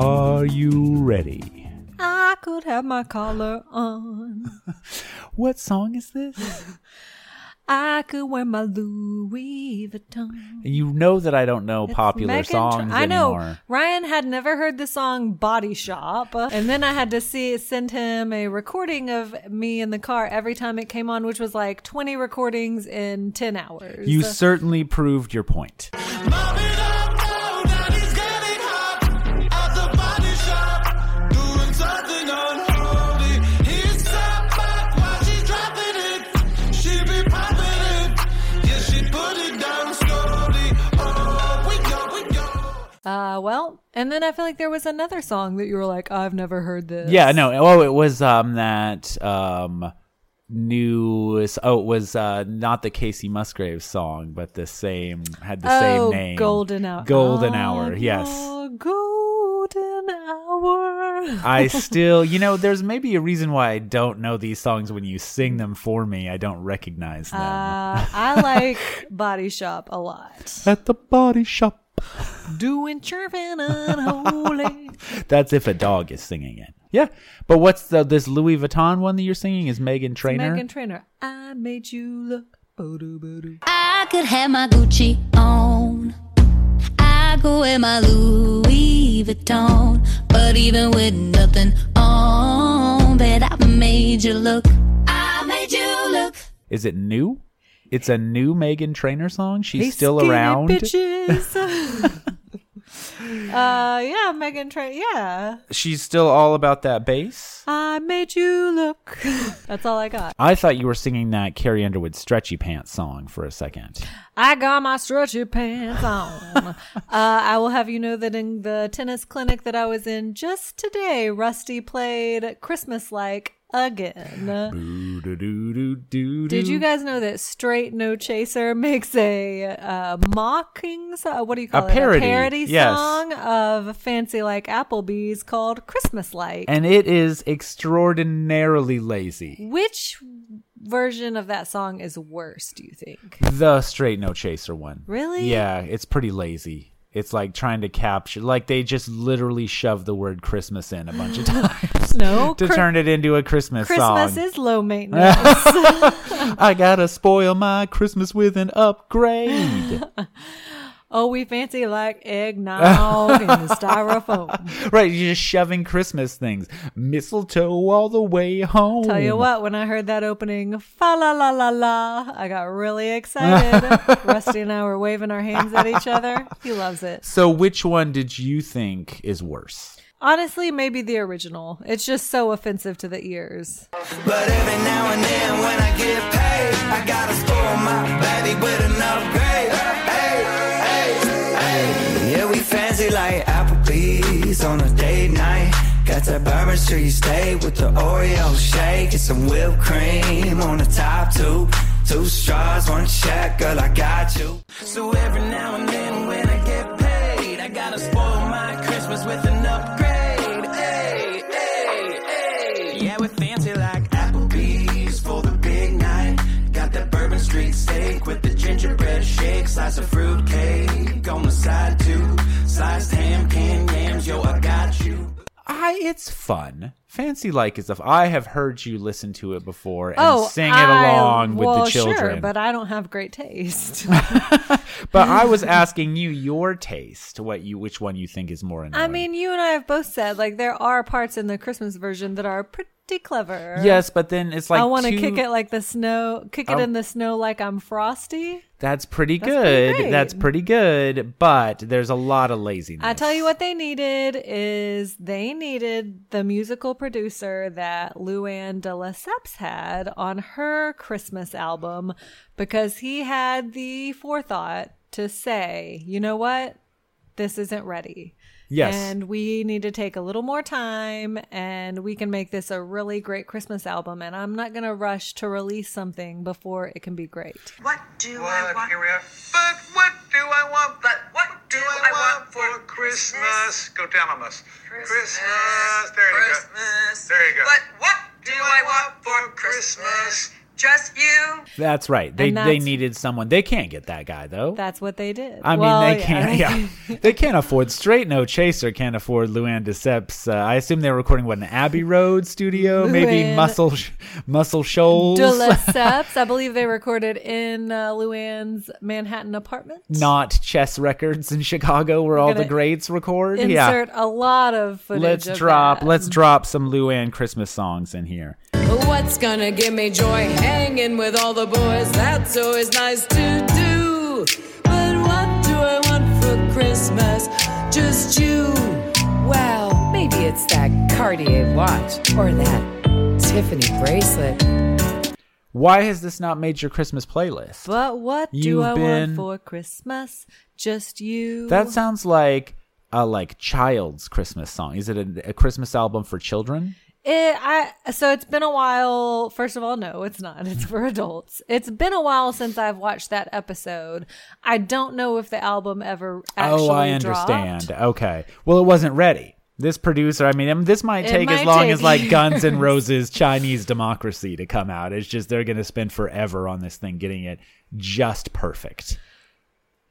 Are you ready? I could have my collar on. What song is this? I could wear my Louis Vuitton. you know that I don't know It's popular Meghan Tra- songs I know anymore. Ryan had never heard the song Body Shop, uh, and then I had to see send him a recording of me in the car every time it came on, which was like twenty recordings in ten hours. You certainly proved your point. Uh, well, and then I feel like there was another song that you were like, I've never heard this. Yeah, no. Oh, it was um that um new. Oh, it was uh not the Kacey Musgraves song, but the same had the oh, same name. Golden Hour. Golden Hour. Yes. Golden Hour. I still, you know, there's maybe a reason why I don't know these songs when you sing them for me. I don't recognize them. Uh, I like Body Shop a lot. At the body shop. Doing chirping unholy. That's if a dog is singing it. Yeah, but what's the this Louis Vuitton one that you're singing? Is Meghan Trainor? Meghan Trainor. I made you look. Boo-doo-boo-doo. I could have my Gucci on. I go wear my Louis Vuitton. But even with nothing on, bet I made you look. I made you look. Is it new? It's a new Meghan Trainor song. She's Hey, still around. Bitches. uh, yeah, Meghan Trainor. Yeah. She's still all about that bass. I made you look. That's all I got. I thought you were singing that Carrie Underwood stretchy pants song for a second. I got my stretchy pants on. uh, I will have you know that in the tennis clinic that I was in just today, Rusty played Christmas like again. Did you guys know that Straight No Chaser makes a uh, mocking, so- what do you call it? parody, A parody yes. song of Fancy Like Applebee's called Christmas Like. And it is extraordinarily lazy. Which version of that song is worse, do you think? The straight no chaser one. Really? Yeah, it's pretty lazy. It's like trying to capture, like they just literally shove the word Christmas in a bunch of times No, to Chri- turn it into a Christmas, song. Christmas song. is low maintenance. I gotta spoil my Christmas with an upgrade. Oh, we fancy like eggnog and the styrofoam. right, you're just shoving Christmas things, mistletoe all the way home. Tell you what, when I heard that opening, fa la la la la, I got really excited. Rusty and I were waving our hands at each other. He loves it. So, which one did you think is worse? Honestly, maybe the original. It's just so offensive to the ears. But every now and then when I Applebee's on a date night. Got that Bourbon Street steak with the Oreo shake and some whipped cream on the top two. Two straws, one check, girl, I got you. So every now and then when I get paid, I gotta spoil my Christmas with an upgrade. Hey, hey, hey. Yeah, we're fancy like Applebee's for the big night. Got that Bourbon Street steak with the gingerbread shake, slice of fruit cake on the side too. Sliced ham, yams, yo, I got you. I, it's fun Fancy like is stuff. I have heard you listen to it before and Oh, sing it I- along with the children. Sure, but I don't have great taste. But I was asking you your taste, what you which one you think is more annoying. I mean, you and I have both said like there are parts in the Christmas version that are pretty clever. yes, but then it's like I want to too- kick it like the snow, kick it in the snow like I'm frosty. That's pretty That's good. pretty. That's pretty good, but there's a lot of laziness. I tell you what they needed is they needed the musical producer that Luann de Lesseps had on her Christmas album because he had the forethought to say, you know what? This isn't ready. Yes. And we need to take a little more time and we can make this a really great Christmas album. And I'm not going to rush to release something before it can be great. What do I want? Here we are. But what do I want? But what do I want for Christmas? Go down on us. Christmas. There you Christmas. There you go. But what do I want for Christmas? Just you. That's right. They And they needed someone. They can't get that guy though. That's what they did. I mean, they yeah. can't. Yeah, they can't afford straight. No chaser can't afford Luann de Lesseps. Uh, I assume they were recording what an Abbey Road studio, maybe Luann Muscle Muscle Shoals, De Lesseps. I believe they recorded in uh, Luann's Manhattan apartment. not Chess Records in Chicago, where all the greats record. Insert yeah, a lot of footage. let's of drop that. let's drop some Luann Christmas songs in here. What's gonna give me joy? Hanging with all the boys, that's always nice to do. But what do I want for Christmas? Just you. Well, maybe it's that Cartier watch or that Tiffany bracelet. Why has this not made your Christmas playlist? But what do You've I been- want for Christmas? Just you. That sounds like a like child's Christmas song. Is it a, a Christmas album for children? It, I so it's been a while. First of all, no, it's not. It's for adults. It's been a while since I've watched that episode. I don't know if the album ever actually oh, I dropped. understand. Okay. Well, it wasn't ready. This producer, I mean, this might take as long take as like Guns and. Roses Chinese Democracy to come out. It's just they're going to spend forever on this thing getting it just perfect.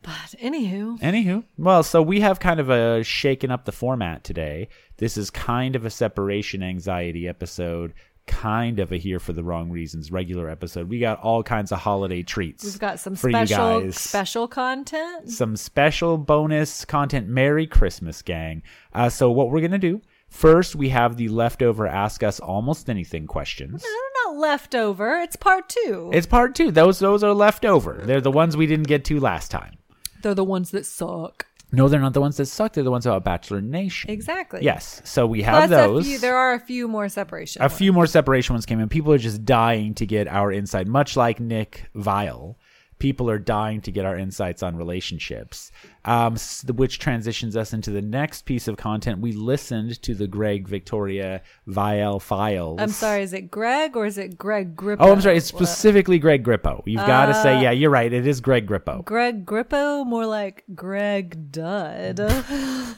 But anywho, Anywho, well, so we have kind of a shaken up the format today. This is kind of a separation anxiety episode, kind of a here for the wrong reasons regular episode. We got all kinds of holiday treats. we've got some for special you guys. special content. some special bonus content. Merry Christmas, gang. Uh, so, what we're going to do first, we have the leftover Ask Us Almost Anything questions. They're not leftover. It's part two. It's part two. Those those are leftover. They're the ones we didn't get to last time. They're the ones that suck. No, they're not the ones that suck. They're the ones about Bachelor Nation. Exactly. Yes. So we have Plus a those. few- there are a few more separation. a few more separation ones came in. People are just dying to get our insight, much like Nick Viall. People are dying to get our insights on relationships, um, which transitions us into the next piece of content. We listened to the Greg Victoria Viall files. I'm sorry. Is it Greg or is it Greg Grippo? Oh, I'm sorry. It's specifically Greg Grippo. You've got to Uh, say, yeah, you're right. It is Greg Grippo. Greg Grippo, more like Greg Dud.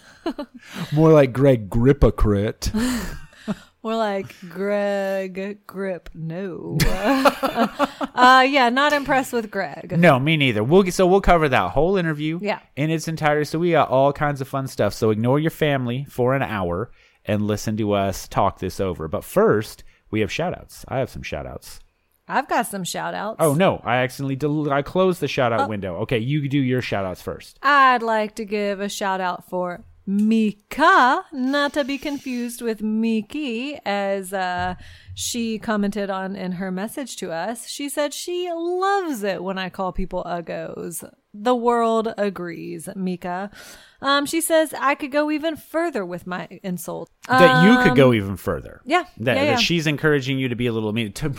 More like Greg Gripocrit. more like Greg Grip. No. uh, yeah, not impressed with Greg. No, me neither. We'll so we'll cover that whole interview Yeah. in its entirety. So we got all kinds of fun stuff. So ignore your family for an hour and listen to us talk this over. But first, we have shout outs. I have some shout outs. I've got some shout outs. Oh no, I accidentally del- I closed the shout out window. Okay, you do your shout outs first. I'd like to give a shout out for Mika, not to be confused with Miki, as uh, she commented on in her message to us. She said she loves it when I call people uggos. The world agrees, Mika. Um, she says I could go even further with my insult. That you could Um, go even further. yeah, That, yeah, yeah. that she's encouraging you to be a little mean to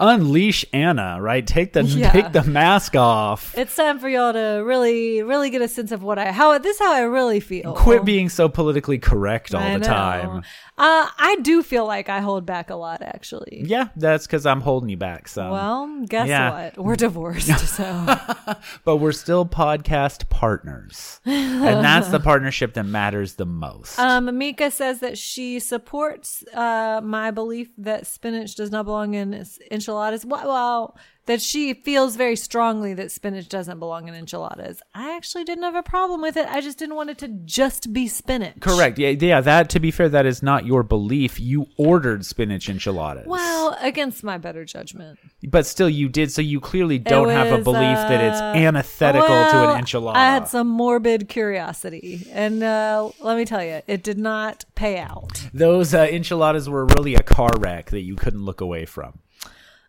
unleash Anna, right? Take the Yeah. take the mask off. It's time for y'all to really, really get a sense of what I how this is how I really feel. Quit being so politically correct all I the know. time. Uh, I do feel like I hold back a lot, actually. Yeah, that's because I'm holding you back. So Well, guess yeah. what? We're divorced, so but we're still podcast partners. and that's the partnership that matters the most. um, Mika says that she supports uh, my belief that spinach does not belong in enchiladas. Well, well, that she feels very strongly that spinach doesn't belong in enchiladas. I actually didn't have a problem with it. I just didn't want it to just be spinach. Correct. Yeah, yeah. That to be fair, that is not your belief. You ordered spinach enchiladas. Well, against my better judgment. but still, you did. So you clearly don't have a was, belief that it's uh, antithetical to an enchilada. I had some morbid curiosity, and uh, let me tell you, it did not pay out. Those uh, enchiladas were really a car wreck that you couldn't look away from.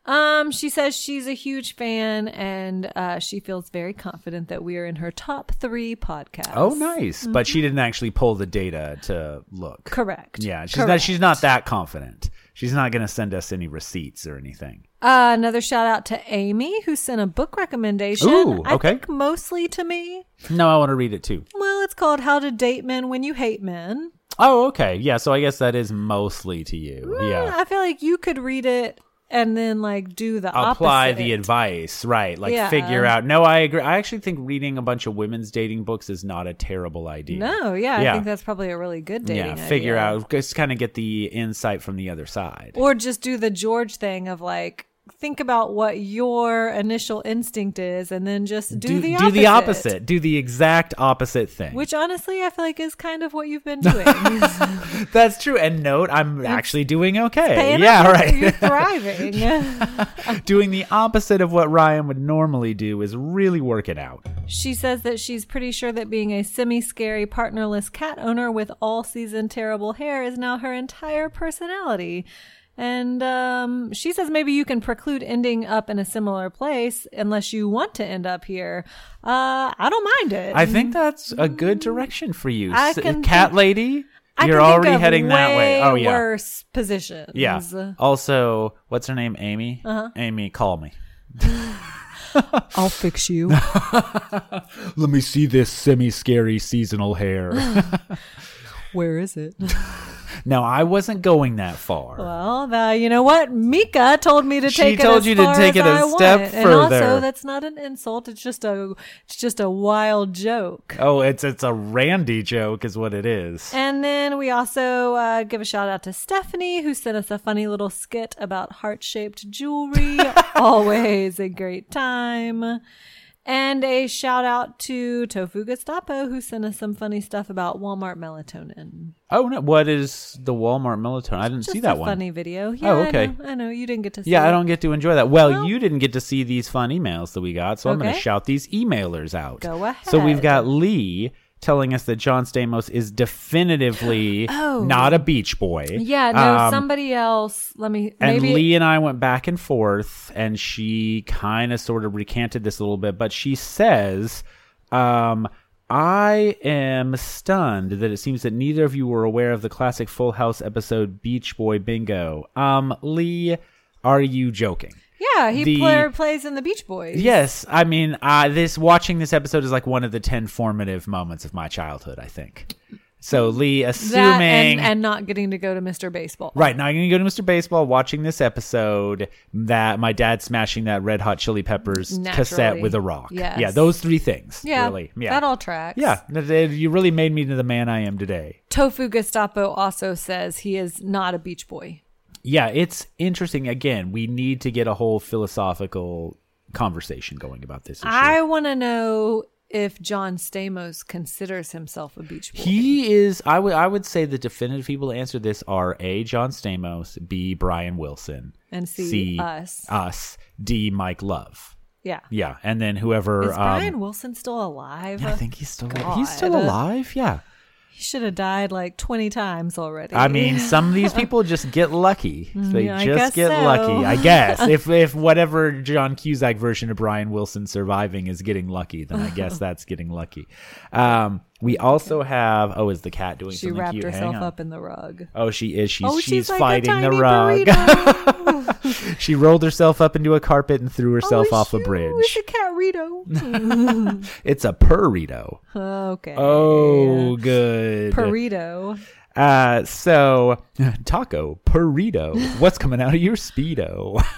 Um, she says she's a huge fan, and uh, she feels very confident that we are in her top three podcasts. Oh, nice. But she didn't actually pull the data to look. Mm-hmm. Correct. Yeah, she's not. She's not that confident. She's not going to send us any receipts or anything. Uh, another shout out to Amy, who sent a book recommendation. Ooh, I okay. think mostly to me. No, I want to read it too. Well, it's called How to Date Men When You Hate Men. Oh, okay. Yeah, so I guess that is mostly to you. Eh, Yeah. I feel like you could read it and then like do the Apply opposite. the advice, right? Like Yeah. figure out. No, I agree. I actually think reading a bunch of women's dating books is not a terrible idea. No, yeah, Yeah. I think that's probably a really good dating. yeah, figure idea. out, just kind of get the insight from the other side. or just do the George thing of like think about what your initial instinct is, and then just do, the opposite. do the opposite. Do the exact opposite thing. Which honestly, I feel like is kind of what you've been doing. That's true. And note, I'm actually doing okay. Yeah, off, right. You're thriving. doing the opposite of what Ryan would normally do is really working out. She says that she's pretty sure that being a semi scary, partnerless cat owner with all season terrible hair is now her entire personality. And um, she says maybe you can preclude ending up in a similar place unless you want to end up here. Uh, I don't mind it. I think that's a good direction for you. I can Cat think- lady, I you're already heading that way. Oh, yeah. Worse positions. Yeah. Also, what's her name? Amy? Uh-huh. Amy, call me. I'll fix you. Let me see this semi scary seasonal hair. Where is it? No, I wasn't going that far. Well, you know what? Mika told me to She take it. told as you to take it a I step want. And also, that's not an insult. It's just a, it's just a wild joke. Oh, it's it's a Randy joke, is what it is. And then we also uh, give a shout out to Stephanie, who sent us a funny little skit about heart shaped jewelry. Always a great time. And a shout out to Tofu Gestapo, who sent us some funny stuff about Walmart melatonin. Oh no, what is the Walmart melatonin? I didn't Just see that a one. funny video. Oh, yeah, Oh, I okay. know, I know. You didn't get to see Yeah, I don't get to enjoy that. Well, Well- you didn't get to see these fun emails that we got, so I'm going to shout these emailers out. Go ahead. So we've got Lee telling us that John Stamos is definitively Oh. not a beach boy. Yeah, no, Um, somebody else. Let me. And maybe, Lee and I went back and forth, and she kind of sort of recanted this a little bit, but she says, um, I am stunned that it seems that neither of you were aware of the classic Full House episode Beach Boy Bingo. Um, Lee, are you joking? Yeah, he the- play, plays in the Beach Boys. Yes, I mean, uh, this watching this episode is like one of the ten formative moments of my childhood. I think. So Lee, assuming and, and not getting to go to Mr. Baseball. Right now, I'm gonna go to Mr. Baseball, watching this episode. That my dad smashing that Red Hot Chili Peppers cassette with a rock. Yes. Yeah, those three things. Yeah, really. Yeah, that all tracks. Yeah, you really made me into the man I am today. Tofu Gestapo also says he is not a Beach Boy. Yeah, it's interesting. Again, we need to get a whole philosophical conversation going about this issue. I want to know if John Stamos considers himself a Beach Boy. He is. I would. I would say the definitive people to answer this are a. John Stamos, b. Brian Wilson, And C, us. us, d. Mike Love. yeah. Yeah, and then whoever. Is Brian um, Wilson still alive? yeah, I think he's still. God. He's still alive. Yeah. He should have died like 20 times already. I mean, some of these people just get lucky. They Yeah, just get so. lucky. I guess if if whatever John Cusack version of Brian Wilson surviving is getting lucky, then I guess that's getting lucky. Um, we also have. Oh, is the cat doing she something wrapped cute? Hang herself up in the rug. Oh, she is. She's oh, she's, she's, like fighting the rug. she rolled herself up into a carpet and threw herself oh, off a bridge. It's a carrito. It's a burrito. okay. Oh, good. Burrito. Uh, so taco burrito. What's coming out of your speedo?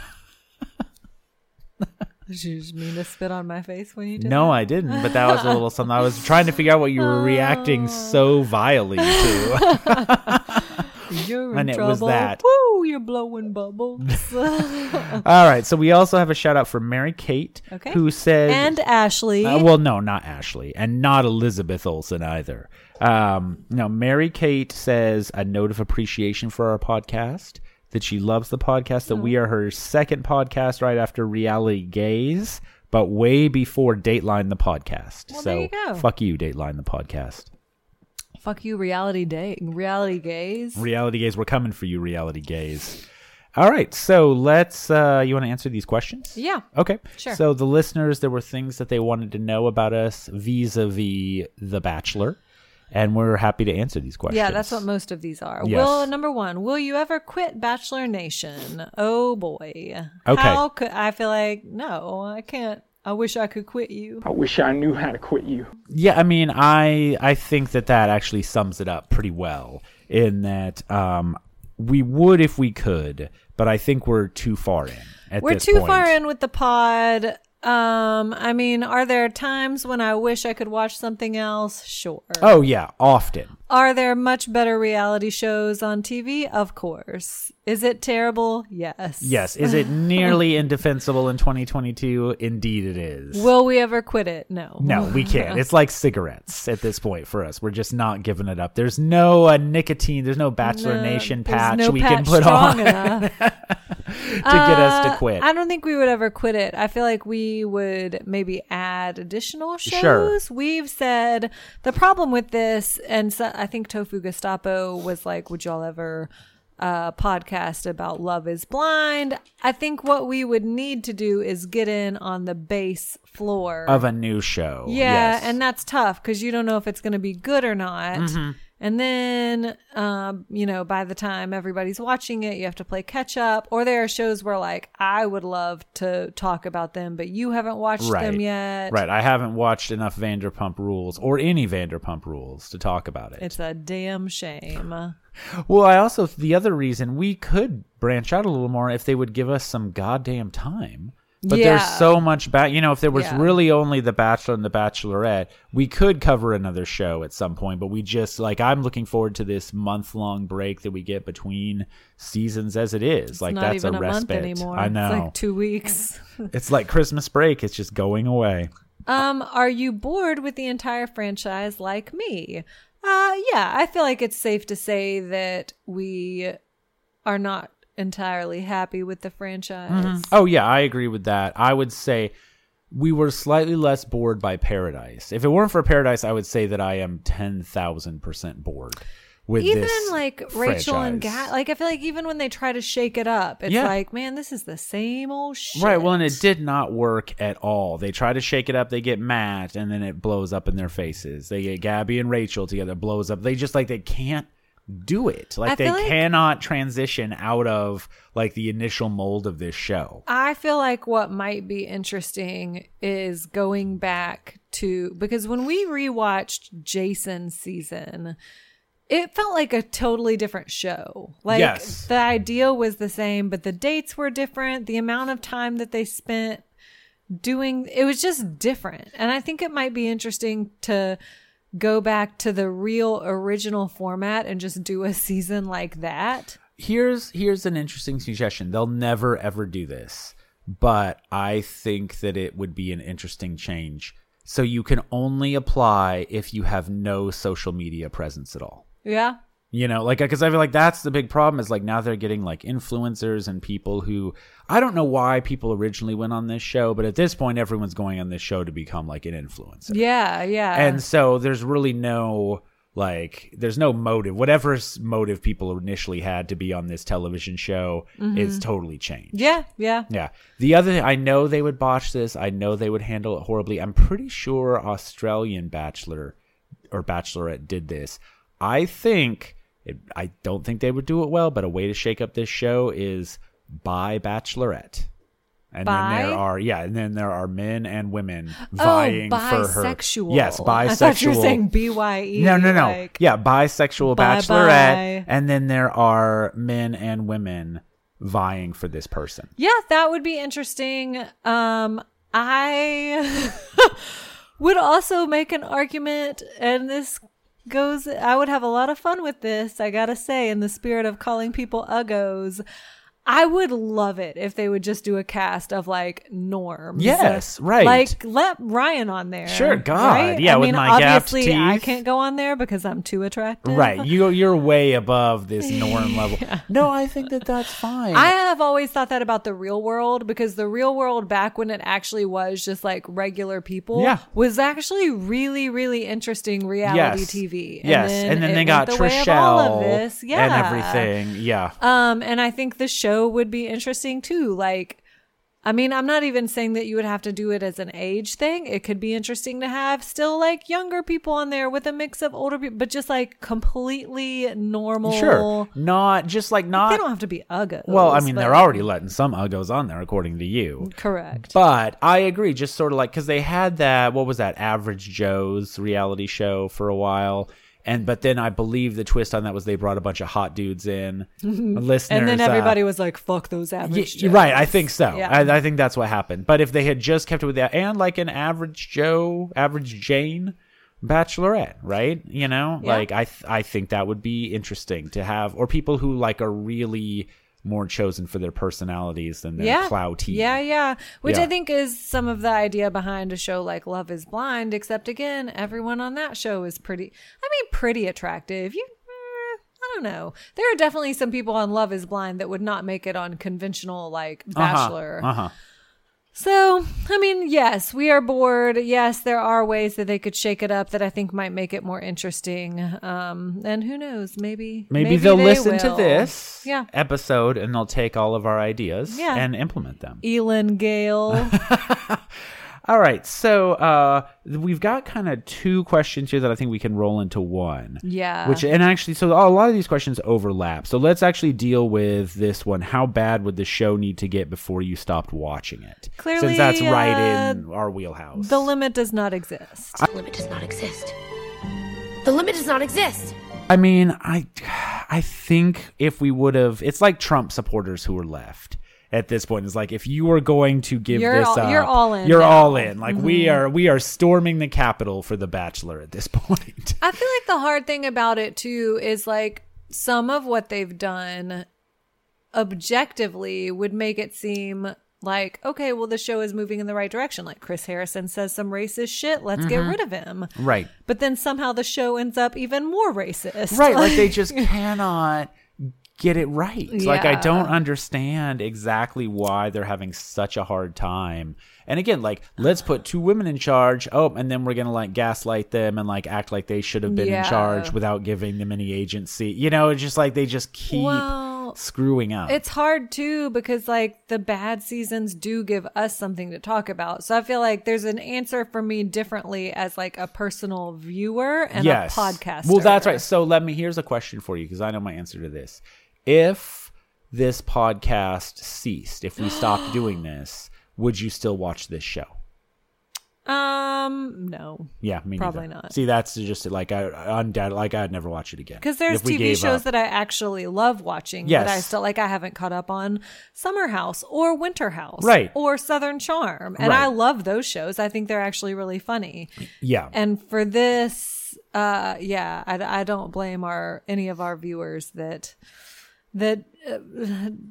Did you just mean to spit on my face when you did no, that? I didn't. But that was a little something. I was trying to figure out what you were reacting so vilely to. You're in And it trouble. was that. Woo, you're blowing bubbles. All right. So we also have a shout out for Mary Kate, Okay. who says, and Ashley. Uh, well, no, not Ashley, and not Elizabeth Olsen either. Um, no, Mary Kate says a note of appreciation for our podcast. That she loves the podcast. That Oh. we are her second podcast right after Reality Gaze, but way before Dateline the podcast. Well, so you fuck you, Dateline the podcast. Fuck you, reality day, reality gaze. Reality Gaze, we're coming for you, Reality Gaze. All right, so let's. uh You want to answer these questions? Yeah. Okay. Sure. So the listeners, there were things that they wanted to know about us vis-a-vis The Bachelor, and we're happy to answer these questions. Yeah, that's what most of these are. Yes. Will number one, will you ever quit Bachelor Nation? Oh boy. Okay. How could I feel like no, I can't. I wish I could quit you. I wish I knew how to quit you. Yeah, I mean, I I think that that actually sums it up pretty well. In that, um, we would if we could, but I think we're too far in. At We're this too point. far in with the pod. Um, I mean, are there times when I wish I could watch something else? Sure. Oh yeah, often. Are there much better reality shows on TV? Of course. Is it terrible? Yes. Yes. Is it nearly indefensible in 2022? Indeed, it is. Will we ever quit it? No. No, we can't. It's like cigarettes at this point for us. We're just not giving it up. There's no uh, nicotine. There's no Bachelor No, Nation patch no we can put on to get us to Uh, quit. I don't think we would ever quit it. I feel like we would maybe add additional shows. Sure. We've said the problem with this, and so, I think Tofu Gestapo was like, "Would y'all ever?" uh podcast about love is blind i think what we would need to do is get in on the base floor of a new show. yeah, Yes. and that's tough because you don't know if it's going to be good or not. Mm-hmm. And then, um, you know, by the time everybody's watching it, you have to play catch up. Or there are shows where, like, I would love to talk about them, but you haven't watched right. them yet. Right. I haven't watched enough Vanderpump Rules or any Vanderpump Rules to talk about it. It's a damn shame. Well, I also the other reason we could branch out a little more if they would give us some goddamn time. But Yeah. there's so much back. You know, if there was Yeah. really only The Bachelor and The Bachelorette, we could cover another show at some point. But we just like I'm looking forward to this month long break that we get between seasons as it is. It's like not that's even a a, month respite. anymore. I know. It's like two weeks. it's like Christmas break. It's just going away. Um, are you bored with the entire franchise like me? Uh, yeah, I feel like it's safe to say that we are not entirely happy with the franchise. Mm-hmm. Oh yeah, I agree with that. I would say we were slightly less bored by Paradise. If it weren't for Paradise, I would say that I am ten thousand percent bored with Even this like Rachel and. Gat, like I feel like even when they try to shake it up, it's Yeah. like, man, this is the same old shit. Right, well, and it did not work at all. They try to shake it up, they get mad, and then it blows up in their faces. They get Gabby and Rachel together, blows up. They just like they can't do it. Like I they like- cannot transition out of like the initial mold of this show. I feel like what might be interesting is going back to because when we rewatched Jason's season, it felt like a totally different show. Like Yes. the idea was the same, but the dates were different. The amount of time that they spent doing it was just different. And I think it might be interesting to go back to the real original format and just do a season like that. here's here's an interesting suggestion. They'll never ever do this, but I think that it would be an interesting change. So you can only apply if you have no social media presence at all. Yeah. You know, like because I feel like that's the big problem is like now they're getting like influencers and people who I don't know why people originally went on this show, but at this point everyone's going on this show to become like an influencer. Yeah, yeah. And so there's really no like there's no motive. Whatever motive people initially had to be on this television show mm-hmm. is totally changed. yeah, yeah. Yeah. The other thing I know they would botch this. I know they would handle it horribly. I'm pretty sure Australian Bachelor or Bachelorette did this. I think it, I don't think they would do it well, but a way to shake up this show is by Bachelorette. And then there are yeah, and then there are men and women vying oh, for her. bisexual. Yes, bisexual. I thought you were saying B Y E. No, no, no. like- yeah, bisexual Bye-bye. bachelorette, and then there are men and women vying for this person. Yeah, that would be interesting. Um, I would also make an argument, and this goes I would have a lot of fun with this, I gotta say, in the spirit of calling people uggos. I would love it if they would just do a cast of like norms. Yes, right. Like let Ryan on there. Sure, God, right? yeah, I with mean, my obviously I can't go on there because I'm too attractive. Right. You you're way above this norm level. No, I think that that's fine. I have always thought that about the real world because the real world back when it actually was just like regular people Yeah. was actually really really interesting reality yes. TV. Yes, and then, they got the way of of Trishelle this. and everything. Yeah. Um, and I think the show would be interesting too. Like, I mean, I'm not even saying that you would have to do it as an age thing. It could be interesting to have still like younger people on there with a mix of older people, but just like completely normal. Sure. Not just like not They don't have to be uggos. Well, I mean, but- they're already letting some uggos on there, according to you. correct. But I agree, just sort of like because they had that. What was that? Average Joe's reality show for a while, and but then I believe the twist on that was they brought a bunch of hot dudes in, listeners, and then uh, everybody was like, "Fuck those average." you're right, I think so. Yeah. I, I think that's what happened. But if they had just kept it with that, and like an average Joe, average Jane, Bachelorette, right? You know, Yeah. like I, th- I think that would be interesting to have, or people who like are really more chosen for their personalities than their yeah. clouty. Yeah, yeah. Which Yeah. I think is some of the idea behind a show like Love is Blind, except again, everyone on that show is pretty I mean pretty attractive. You eh, I don't know. There are definitely some people on Love is Blind that would not make it on conventional like Bachelor. Uh huh. So, I mean, yes, we are bored. Yes, there are ways that they could shake it up that I think might make it more interesting. Um, and who knows? Maybe Maybe, they'll they listen to this Yeah. episode and they'll take all of our ideas Yeah. and implement them. Elan Gale. All right, so uh, we've got kind of two questions here that I think we can roll into one. Yeah. Which and actually, so a lot of these questions overlap. So let's actually deal with this one. How bad would the show need to get before you stopped watching it? Clearly, since that's right uh, in our wheelhouse. the limit does not exist. The limit does not exist. The limit does not exist. I mean, I, I think if we would have, it's like Trump supporters who were left at this point. It's like if you were going to give You're this all- up, you're all in You're now. all in. Like we Mhm. are, we are storming the Capitol for the Bachelor at this point. I feel like the hard thing about it too is like some of what they've done objectively would make it seem like okay, well the show is moving in the right direction. Like Chris Harrison says some racist shit, let's get Mhm. rid of him. Right. But then somehow the show ends up even more racist. Right. Like they just cannot get it right. Like I don't understand exactly why they're having such a hard time. And again, like let's put two women in charge. Oh, and then we're gonna like gaslight them and like act like they should have been Yeah. in charge without giving them any agency. You know, it's just like they just keep Well, screwing up. It's hard too because like the bad seasons do give us something to talk about. So I feel like there's an answer for me differently as like a personal viewer and a podcaster. Well, that's right. So let me. Here's a question for you because I know my answer to this. If this podcast ceased, if we stopped doing this, would you still watch this show? Um, no. Yeah, me Probably neither. not. See, that's just like I undoubtedly like I'd never watch it again Because there's TV shows up. that I actually love watching, Yes. but I still like I haven't caught up on Summer House or Winter House, Right. Or Southern Charm, and Right. I love those shows. I think they're actually really funny. Yeah. And for this, uh, yeah, I, I don't blame our any of our viewers that that uh,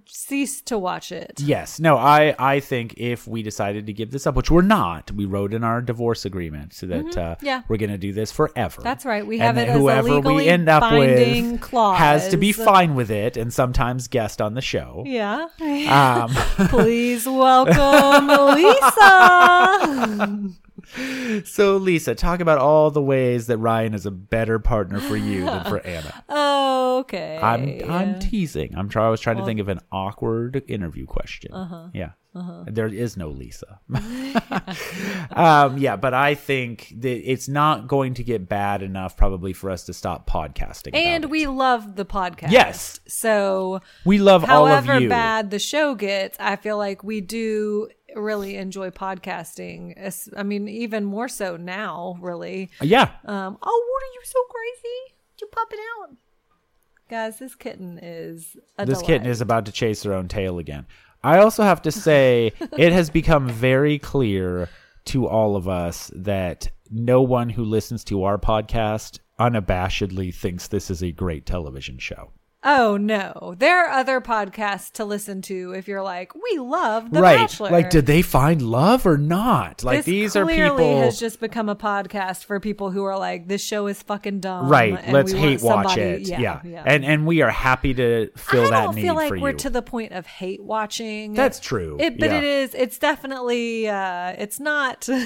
cease to watch it. Yes. No, I I think if we decided to give this up, which we're not, we wrote in our divorce agreement so that Mhm. uh, Yeah. we're going to do this forever. That's right. We have that it as a whoever legally we end up binding with clause. has to be fine with it and sometimes guest on the show. Yeah. Um, Please welcome Lisa. so Lisa, talk about all the ways that Ryan is a better partner for you than for Anna. okay. I'm I'm teasing. I'm trying. I was trying to think of an awkward interview question. Uh-huh. Yeah. Uh-huh. There is no Lisa. um, yeah, but I think that it's not going to get bad enough probably for us to stop podcasting. and we love the podcast. Yes. So We love all of however you. bad the show gets, I feel like we do really enjoy podcasting. As- I mean, even more so now, really. Yeah. Um, oh, what are you so crazy? You pop it out. Guys, this kitten is a this delight. kitten is about to chase her own tail again. I also have to say, it has become very clear to all of us that no one who listens to our podcast unabashedly thinks this is a great television show. Oh no, there are other podcasts to listen to if you're like, we love The right. Bachelor. Like, did they find love or not? Like, this these are people. has just become a podcast for people who are like, this show is fucking dumb. right. and Let's we hate want watch somebody- it. Yeah, Yeah. And and we are happy to fill I that I don't feel like we're you. to the point of hate watching. That's true. It, but Yeah. it is. It's definitely. Uh, it's not.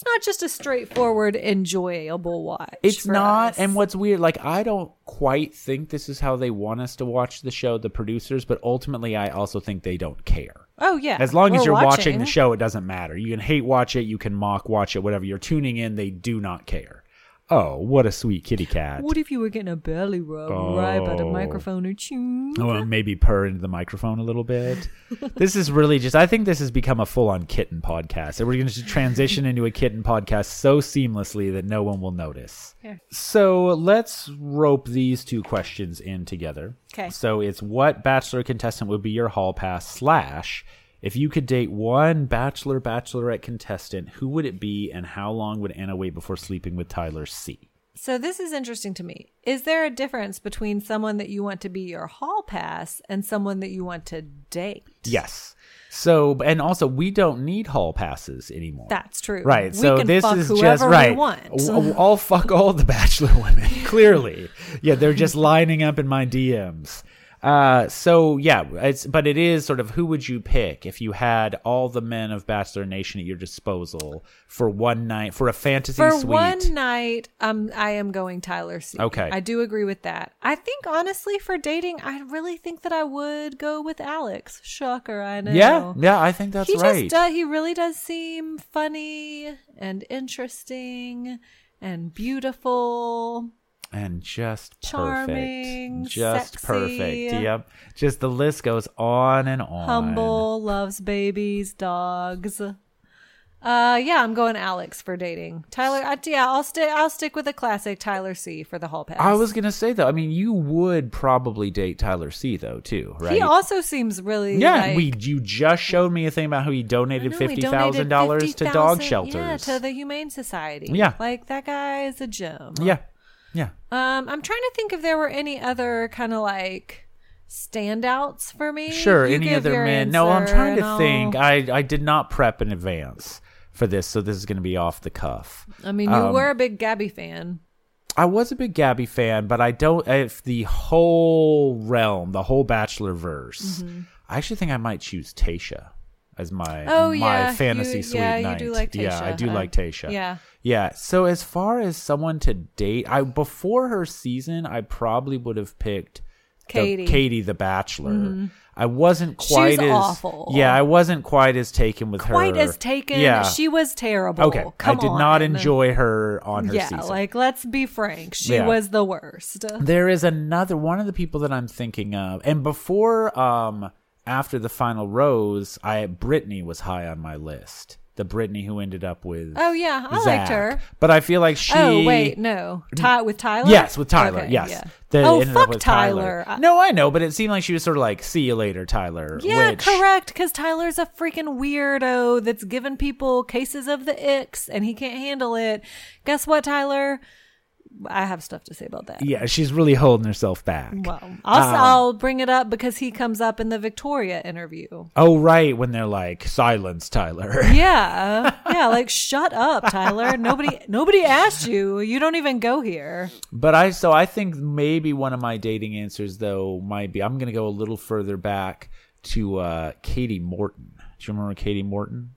it's not just a straightforward, enjoyable watch. It's not. us. And what's weird, like I don't quite think this is how they want us to watch the show, the producers, but ultimately I also think they don't care. Oh yeah. As long as We're you're watching. watching the show, it doesn't matter. You can hate watch it, you can mock watch it, whatever. You're tuning in, they do not care. Oh, what a sweet kitty cat. What if you were getting a belly rub right by the Oh. microphone or chew? Oh, and maybe purr into the microphone a little bit. this is really just, I think this has become a full on kitten podcast. And we're going to transition into a kitten podcast so seamlessly that no one will notice. Yeah. So let's rope these two questions in together. Okay. So it's what bachelor contestant would be your hall pass slash if you could date one bachelor bachelorette contestant, who would it be and how long would Anna wait before sleeping with Tyler C? So this is interesting to me. Is there a difference between someone that you want to be your hall pass and someone that you want to date? Yes. So and also we don't need hall passes anymore. That's true. Right. We so can this is just right. I'll fuck all the bachelor women. Clearly, yeah, they're just lining up in my DMs. Uh, so yeah, it's but it is sort of who would you pick if you had all the men of Bachelor Nation at your disposal for one night for a fantasy For suite? one night, um, I am going Tyler C. Okay. I do agree with that. I think honestly, for dating, I really think that I would go with Alex. Shocker, I know. yeah, yeah, I think that's he right. just does. He really does seem funny and interesting and beautiful. And just Charming, perfect. Just sexy. perfect. Yep. Just the list goes on and on. humble, loves babies, dogs. Uh, yeah, I'm going Alex for dating. Tyler, I, yeah, I'll stick. I'll stick with a classic Tyler C for the hall pass. I was gonna say though. I mean, you would probably date Tyler C though too, right? He also seems really yeah, like, we you just showed me a thing about how he donated know, fifty thousand dollars to $50,000 dog shelters. Yeah, to the Humane Society. Yeah. like that guy is a gem. yeah, yeah. Um, I'm trying to think if there were any other kind of like standouts for me. Sure. You any other men? No, I'm trying to think. I I did not prep in advance for this, so this is gonna be off the cuff. I mean, you Um, were a big Gabby fan. I was a big Gabby fan, but I don't. If the whole realm, the whole Bachelor verse, I actually think I might choose Tasha as my Mm-hmm. Oh, my yeah, fantasy you- sweet yeah, you night. do like Yeah, I do huh? like Tasha. Yeah. yeah. So as far as someone to date, I before her season, I probably would have picked the- Katie. Katie the Bachelor. Mhm. I wasn't She's quite as awful. yeah, I wasn't quite as taken with her. Quite as taken. Yeah, She was terrible. okay. Come I did not enjoy her on her yeah, season. like let's be frank, she Yeah. was the worst. There is another one of the people that I'm thinking of, and before, um, after the final rose, I Brittany was high on my list. The Brittany who ended up with Oh yeah, I liked her. but I feel like she. Oh wait, no, Ty with Tyler. Yes, with Tyler. Okay, yes. yeah. Oh fuck with Tyler. I- No, I know, but it seemed like she was sort of like, "See you later, Tyler." Yeah, which, correct. Because Tyler's a freaking weirdo that's giving people cases of the icks, and he can't handle it. Guess what, Tyler? I have stuff to say about that. Yeah, she's really holding herself back. Well, I'll, Um, I'll bring it up because he comes up in the Victoria interview. Oh, right, when they're like, "Silence, Tyler." Yeah, yeah, like shut up, Tyler. Nobody, nobody asked you. You don't even go here. But I so I think maybe one of my dating answers though might be I'm gonna go a little further back to uh Katie Morton. Do you remember Katie Morton?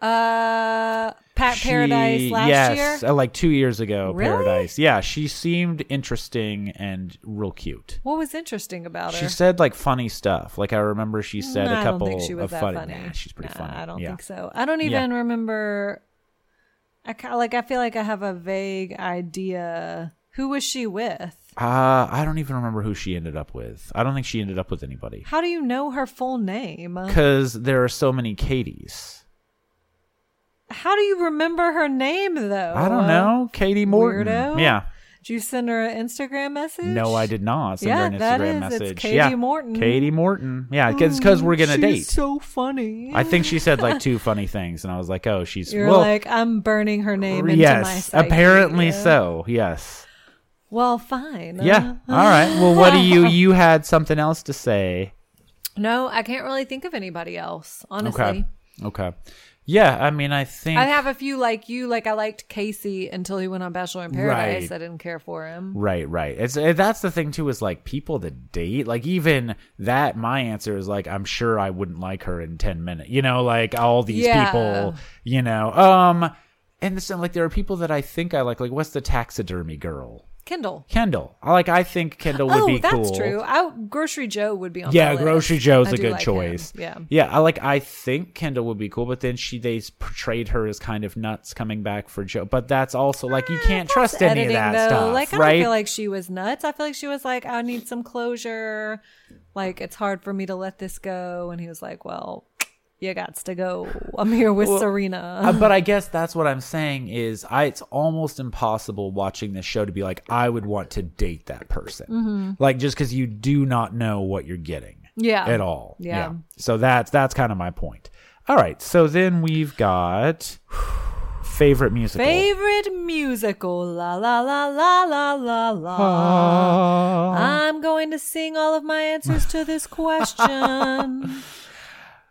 Uh, Pat She- Paradise last yes, year. uh, like two years ago. Really? Paradise. Yeah, she seemed interesting and real cute. What was interesting about her? She said like funny stuff. Like I remember she said Nah, a I couple don't think she was of that funny. funny. Nah, she's pretty Nah, funny. I don't Yeah. think so. I don't Yeah. even remember. I ca- like. I feel like I have a vague idea. Who was she with? Uh, I don't even remember who she ended up with. I don't think she ended up with anybody How do you know her full name? because there are so many Katies. How do you remember her name though? I don't know. Katie Morton. Weirdo. Yeah. Did you send her an Instagram message? No, I did not send Yeah, her an Instagram is. message. It's Katie yeah. Morton. Katie Morton. Yeah, because mm, we're gonna She's date. So funny. I think she said like two funny things, and I was like, "Oh, she's You're well, like I'm burning her name into yes, my apparently Yeah. so. Yes, Well, fine. Yeah. All right. Well, what do you? You had something else to say. No, I can't really think of anybody else, honestly. Okay. Okay. Yeah. I mean, I think. I have a few like you. Like I liked Casey until he went on Bachelor in Paradise. Right. I didn't care for him. Right, right. It's that's the thing too. Is like people that date, like even that. My answer is like, I'm sure I wouldn't like her in ten minutes. You know, like all these Yeah. people. You know, um, and this, like there are people that I think I like. Like what's the taxidermy girl? Kendall. Kendall. I like. I think Kendall would oh, be that's cool. That's true. I, Grocery Joe would be on. Yeah. Grocery Joe's I a good like choice. him. Yeah. yeah. I like. I think Kendall would be cool, but then she they portrayed her as kind of nuts coming back for Joe. But that's also like you ah, can't trust any of that though, stuff, like I right? don't feel like she was nuts. I feel like she was like, I need some closure. Like it's hard for me to let this go. And he was like, Well, you got to go. I'm here with Well, Serena. But I guess that's what I'm saying is I it's almost impossible watching this show to be like I would want to date that person. Mhm. Like just cuz you do not know what you're getting. Yeah. At all. Yeah. So that's that's kind of my point. All right. So then we've got favorite musical. Favorite musical, la la la la la la la. Ah. I'm going to sing all of my answers to this question.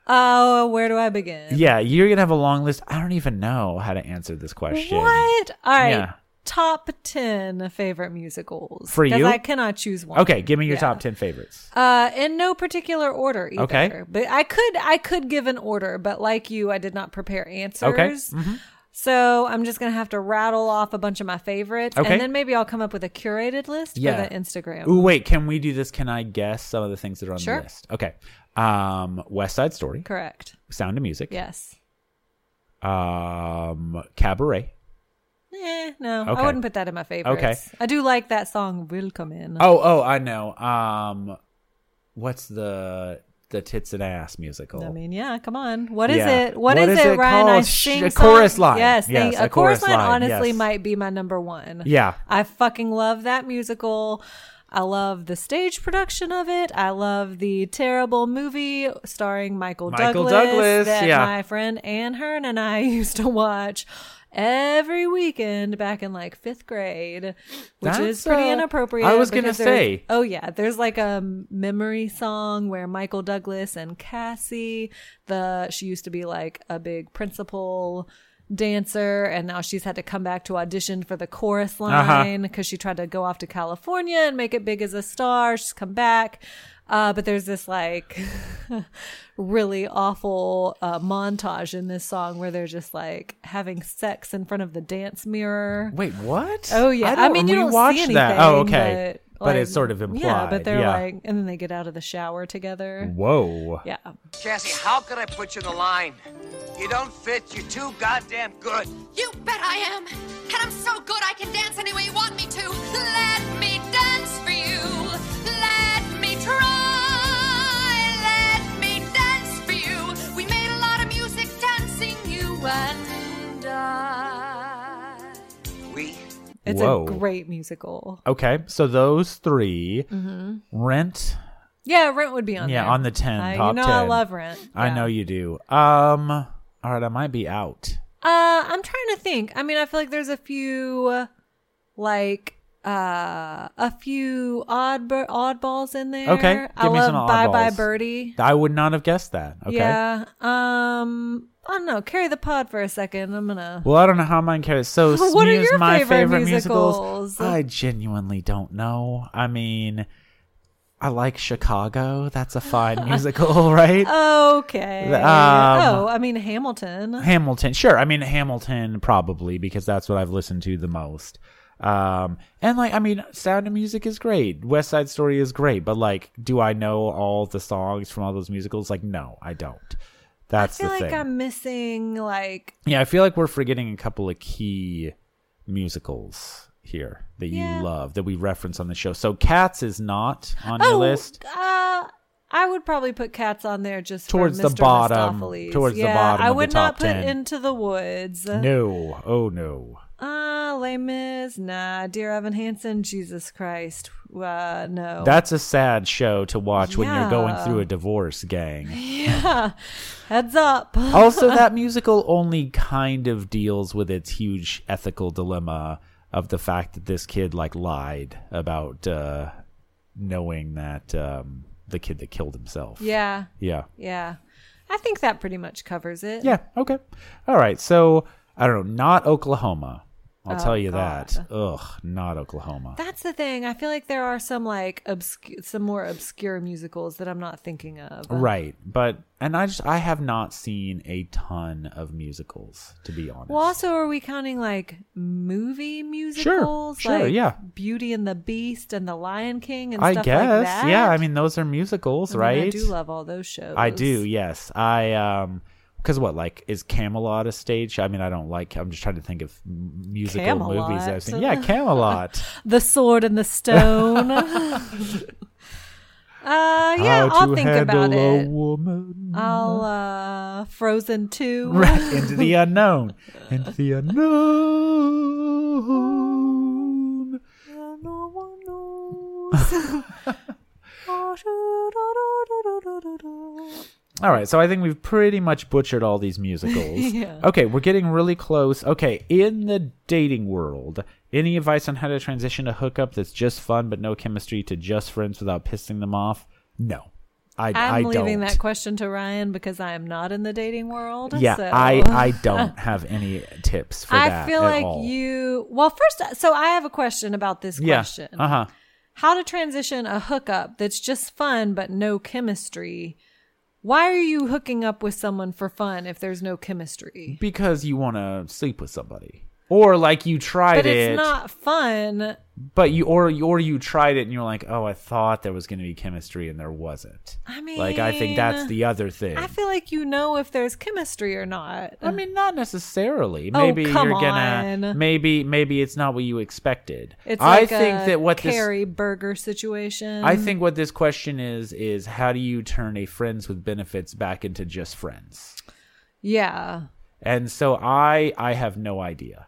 Oh, where do I begin? Yeah, you're going to have a long list. I don't even know how to answer this question. What? All right. Yeah. Top 10 favorite musicals. For you? I cannot choose one. Okay, give me your Yeah. top 10 favorites. Uh, in no particular order either. Okay. But I could I could give an order, but like you, I did not prepare answers. Okay. Mhm. So I'm just gonna have to rattle off a bunch of my favorites, Okay. and then maybe I'll come up with a curated list Yeah. for the Instagram. Ooh, wait, can we do this? Can I guess some of the things that are on Sure. the list? Okay. Um, West Side Story. Correct. Sound of Music. Yes. Um, Cabaret. Eh, no, Okay. I wouldn't put that in my favorites. Okay. I do like that song "Willkommen." In. Oh, oh, I know. Um, what's the the tits and ass musical? I mean, yeah, come on. What is Yeah. it? What is, it, Ryan? I called? Sh- sing a song- chorus line. Yes, a a, chorus, line, honestly yes. might be my number one. Yeah. I fucking love that musical. I love the stage production of it. I love the terrible movie starring Michael, Michael Douglas, Douglas, that yeah. my friend Anne Hearn and I used to watch every weekend back in like fifth grade, which is pretty uh, inappropriate. I was gonna say. Oh yeah, there's like a memory song where Michael Douglas and Cassie, the she used to be like a big principal dancer and now she's had to come back to audition for the chorus Uh-huh. line because she tried to go off to California and make it big as a star. She's come back. Uh, but there's this like really awful uh, montage in this song where they're just like having sex in front of the dance mirror. Wait, what? Oh yeah, I I, mean you don't see anything. that. Oh, okay. But, But it's sort of implied. Yeah, but they're yeah. like, and then they get out of the shower together. Whoa. Yeah. Cassie, how could I put you in the line? You don't fit. You're too goddamn good. You bet I am. And I'm so good I can dance any way you want me to. Let me dance for you. Let me try. Let me dance for you. We made a lot of music dancing, you and I. It's Whoa. a great musical. Okay, so those 3 Mhm. Rent. Yeah, Rent would be on yeah, there. on the ten. Uh, top you know 10. I love Rent. I know you do. Um, all right, I might be out. Uh, I'm trying to think. I mean, I feel like there's a few, like, uh, a few odd oddballs in there. Okay, I give me love some Bye Bye. Birdie. I would not have guessed that. Okay. Yeah. Um, I don't know. Carry the pod for a second. I'm gonna. Well, I don't know how mine carries. So, What are your my favorite musicals. musicals? I genuinely don't know. I mean, I like Chicago. That's a fine musical, right? Okay. Um, oh, I mean Hamilton. Hamilton, sure. I mean Hamilton, probably because that's what I've listened to the most. Um, and like, I mean, Sound of Music is great. West Side Story is great, but like, do I know all the songs from all those musicals? Like, no, I don't. That's I feel like thing. I'm missing like Yeah, I feel like we're forgetting a couple of key musicals here that Yeah. you love that we reference on the show. So Cats is not on your oh, list. Uh, I would probably put cats on there just Towards the bottom- towards the bottom I of the would not put 10. into the woods. No. Oh no. Uh, Les Mis, nah. Dear Evan Hansen, Jesus Christ, uh, no. That's a sad show to watch when you're going through a divorce, gang. yeah. Heads up. also, that musical only kind of deals with its huge ethical dilemma of the fact that this kid like lied about uh, knowing that um, the kid that killed himself. Yeah. Yeah. Yeah. I think that pretty much covers it. Yeah. Okay. All right. So I don't know. Not Oklahoma. I'll Oh, tell you God. that. Ugh. Not Oklahoma. That's the thing. I feel like there are some like obscure, some more obscure musicals that I'm not thinking of. Right. But and I just I have not seen a ton of musicals to be honest. Well, also, are we counting like movie musicals? sure, like yeah. Beauty and the Beast and The Lion King and I stuff guess. like that. Yeah. I mean, those are musicals, I mean, right? I do love all those shows. I do. Yes. I um. Because what, like, is Camelot a stage? I mean, I don't like. I'm just trying to think of musical movies I've seen. Yeah, Camelot. the Sword and the Stone. uh, yeah, I'll think about a it. woman. I'll uh Frozen 2. Right into the unknown. Into the unknown. All right, so I think we've pretty much butchered all these musicals. Yeah. Okay, we're getting really close. Okay, in the dating world, any advice on how to transition a hookup that's just fun but no chemistry to just friends without pissing them off? No, I, I'm I leaving don't. that question to Ryan because I am not in the dating world. Yeah, so- I I don't have any tips for I that. I feel like all. you. Well, first, so I have a question about this Yeah. question. Uh huh. How to transition a hookup that's just fun but no chemistry? Why are you hooking up with someone for fun if there's no chemistry? Because you want to sleep with somebody, or like you tried But it, it's not fun. but you or or you tried it and you're like, oh, I thought there was going to be chemistry and there wasn't. I mean, like I think that's the other thing. I feel like you know if there's chemistry or not. I mean, not necessarily. Oh, Maybe come you're gonna. on. Maybe maybe it's not what you expected. It's I like think a that what this. Carrie Burger situation. I think what this question is is how do you turn a friends with benefits back into just friends? Yeah, And so I I have no idea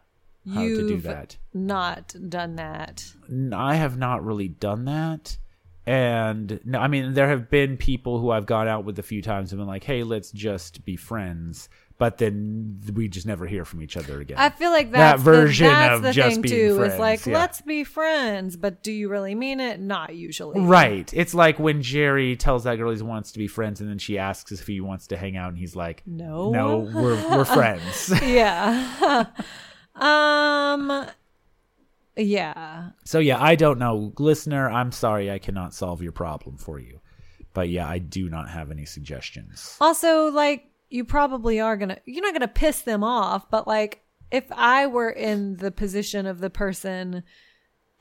how you've to do that. not done that. I have not really done that. And no, I mean, there have been people who I've gone out with a few times and been like, "Hey, let's just be friends," but then we just never hear from each other again. I feel like that version the, that's of the just thing being too. friends. It's like yeah. let's be friends, but do you really mean it? Not usually. Right. It's like when Jerry tells that girl he wants to be friends, and then she asks if he wants to hang out, and he's like, No. no, we're we're friends." yeah. um. Yeah. So yeah, I don't know, listener. I'm sorry, I cannot solve your problem for you, but yeah, I do not have any suggestions. Also, like you probably are gonna you're not gonna piss them off, but like if I were in the position of the person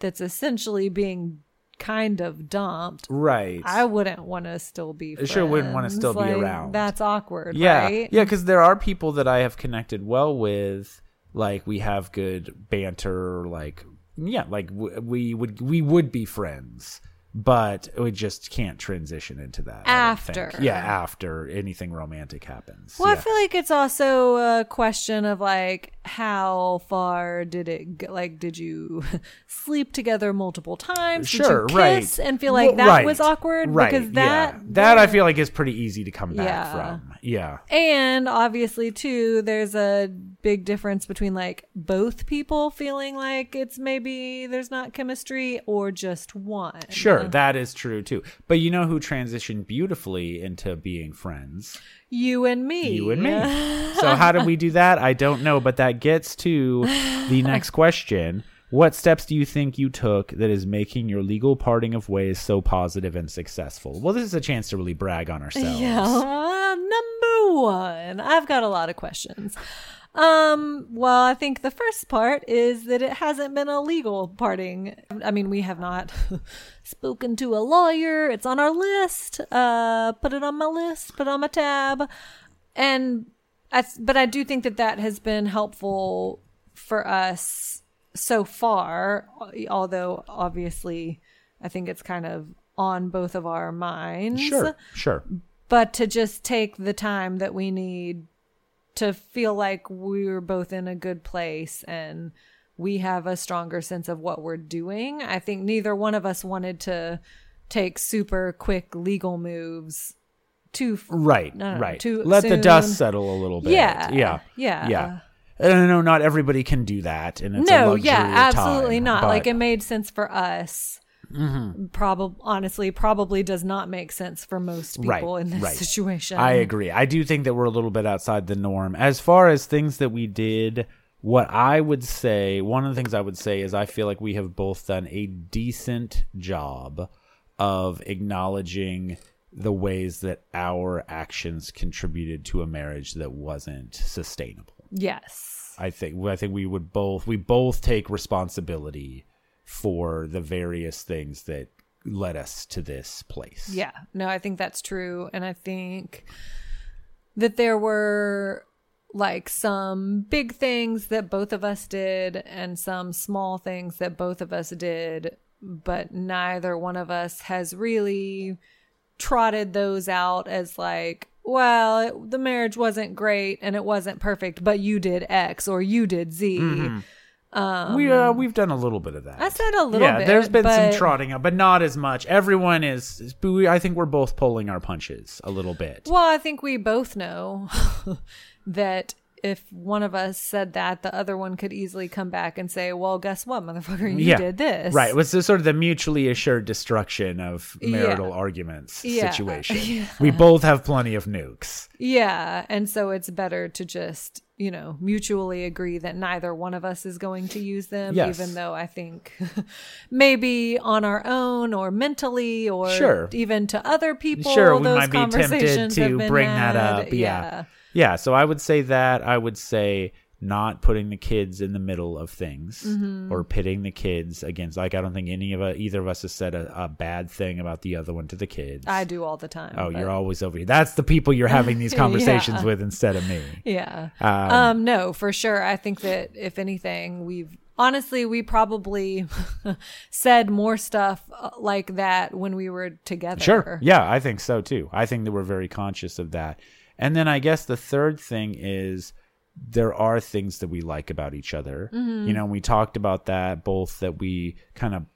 that's essentially being kind of dumped, Right. I wouldn't want to still be. I sure wouldn't wanna friends. still be around. That's awkward, yeah, right? yeah, because there are people that I have connected well with. Like we have good banter. Like yeah, like w- we would we would be friends, but we just can't transition into that I don't think. After. Yeah, after anything romantic happens. Well, I feel like it's also a question of like how far did it go? like did you sleep together multiple times? Sure, did you right. and feel like Well, that right, was awkward right, because that yeah. that I feel like is pretty easy to come back Yeah. from. Yeah. And obviously, too, there's a big difference between like both people feeling like it's maybe there's not chemistry or just one. Sure, that is true too. But you know who transitioned beautifully into being friends? You and me. You and me. so how do we do that? I don't know, but that gets to the next question. What steps do you think you took that is making your legal parting of ways so positive and successful? Well, this is a chance to really brag on ourselves. Yeah. Uh, number one, I've got a lot of questions. Um, well, I think the first part is that it hasn't been a legal parting. I mean, we have not spoken to a lawyer. It's on our list. Uh, put it on my list, put on my tab. And I, but I do think that that has been helpful for us so far, although obviously I think it's kind of on both of our minds Sure, sure. but to just take the time that we need to feel like we're both in a good place and we have a stronger sense of what we're doing. I think neither one of us wanted to take super quick legal moves too Right, no, no, right. too Let the dust settle a little bit. Yeah, yeah, yeah. yeah. Uh, no, not everybody can do that, and it's a no, yeah, absolutely time, not. Like it made sense for us. Mhm. Probably, honestly, probably does not make sense for most people in this situation. I agree. I do think that we're a little bit outside the norm. As far as things that we did, what I would say, one of the things I would say is I feel like we have both done a decent job of acknowledging the ways that our actions contributed to a marriage that wasn't sustainable. Yes. I think I think we would both we both take responsibility for the various things that led us to this place. Yeah, no, I think that's true. And I think that there were like some big things that both of us did and some small things that both of us did, but neither one of us has really trotted those out as like, well, it, the marriage wasn't great and it wasn't perfect, but you did X or you did Z. Mhm. Um, we uh, we've done a little bit of that. I said a little bit. yeah, bit. there's been but- some trotting out, but not as much. Everyone is. is- I think we're both pulling our punches a little bit. Well, I think we both know that if one of us said that, the other one could easily come back and say, "Well, guess what, motherfucker, you yeah, did this." Right. It was the, sort of the mutually assured destruction of marital Yeah. arguments Yeah. situation. Yeah. We both have plenty of nukes. Yeah, and so it's better to just you know mutually agree that neither one of us is going to use them, Yes. even though I think maybe on our own or mentally or Sure. even to other people, sure, we might be tempted to bring that had. up. Yeah. Yeah. So I would say that. I would say not putting the kids in the middle of things Mhm. or pitting the kids against. Like I don't think any of us, either of us, has said a, a bad thing about the other one to the kids. I do all the time. Oh, but- you're always over here. That's the people you're having these conversations Yeah. with instead of me. Yeah. Um, Um, no, for sure. I think that if anything, we've honestly, we probably said more stuff uh, like that when we were together. Sure. Yeah, I think so too. I think that we're very conscious of that. And then I guess the third thing is there are things that we like about each other. Mhm. You know, we talked about that both that we kind of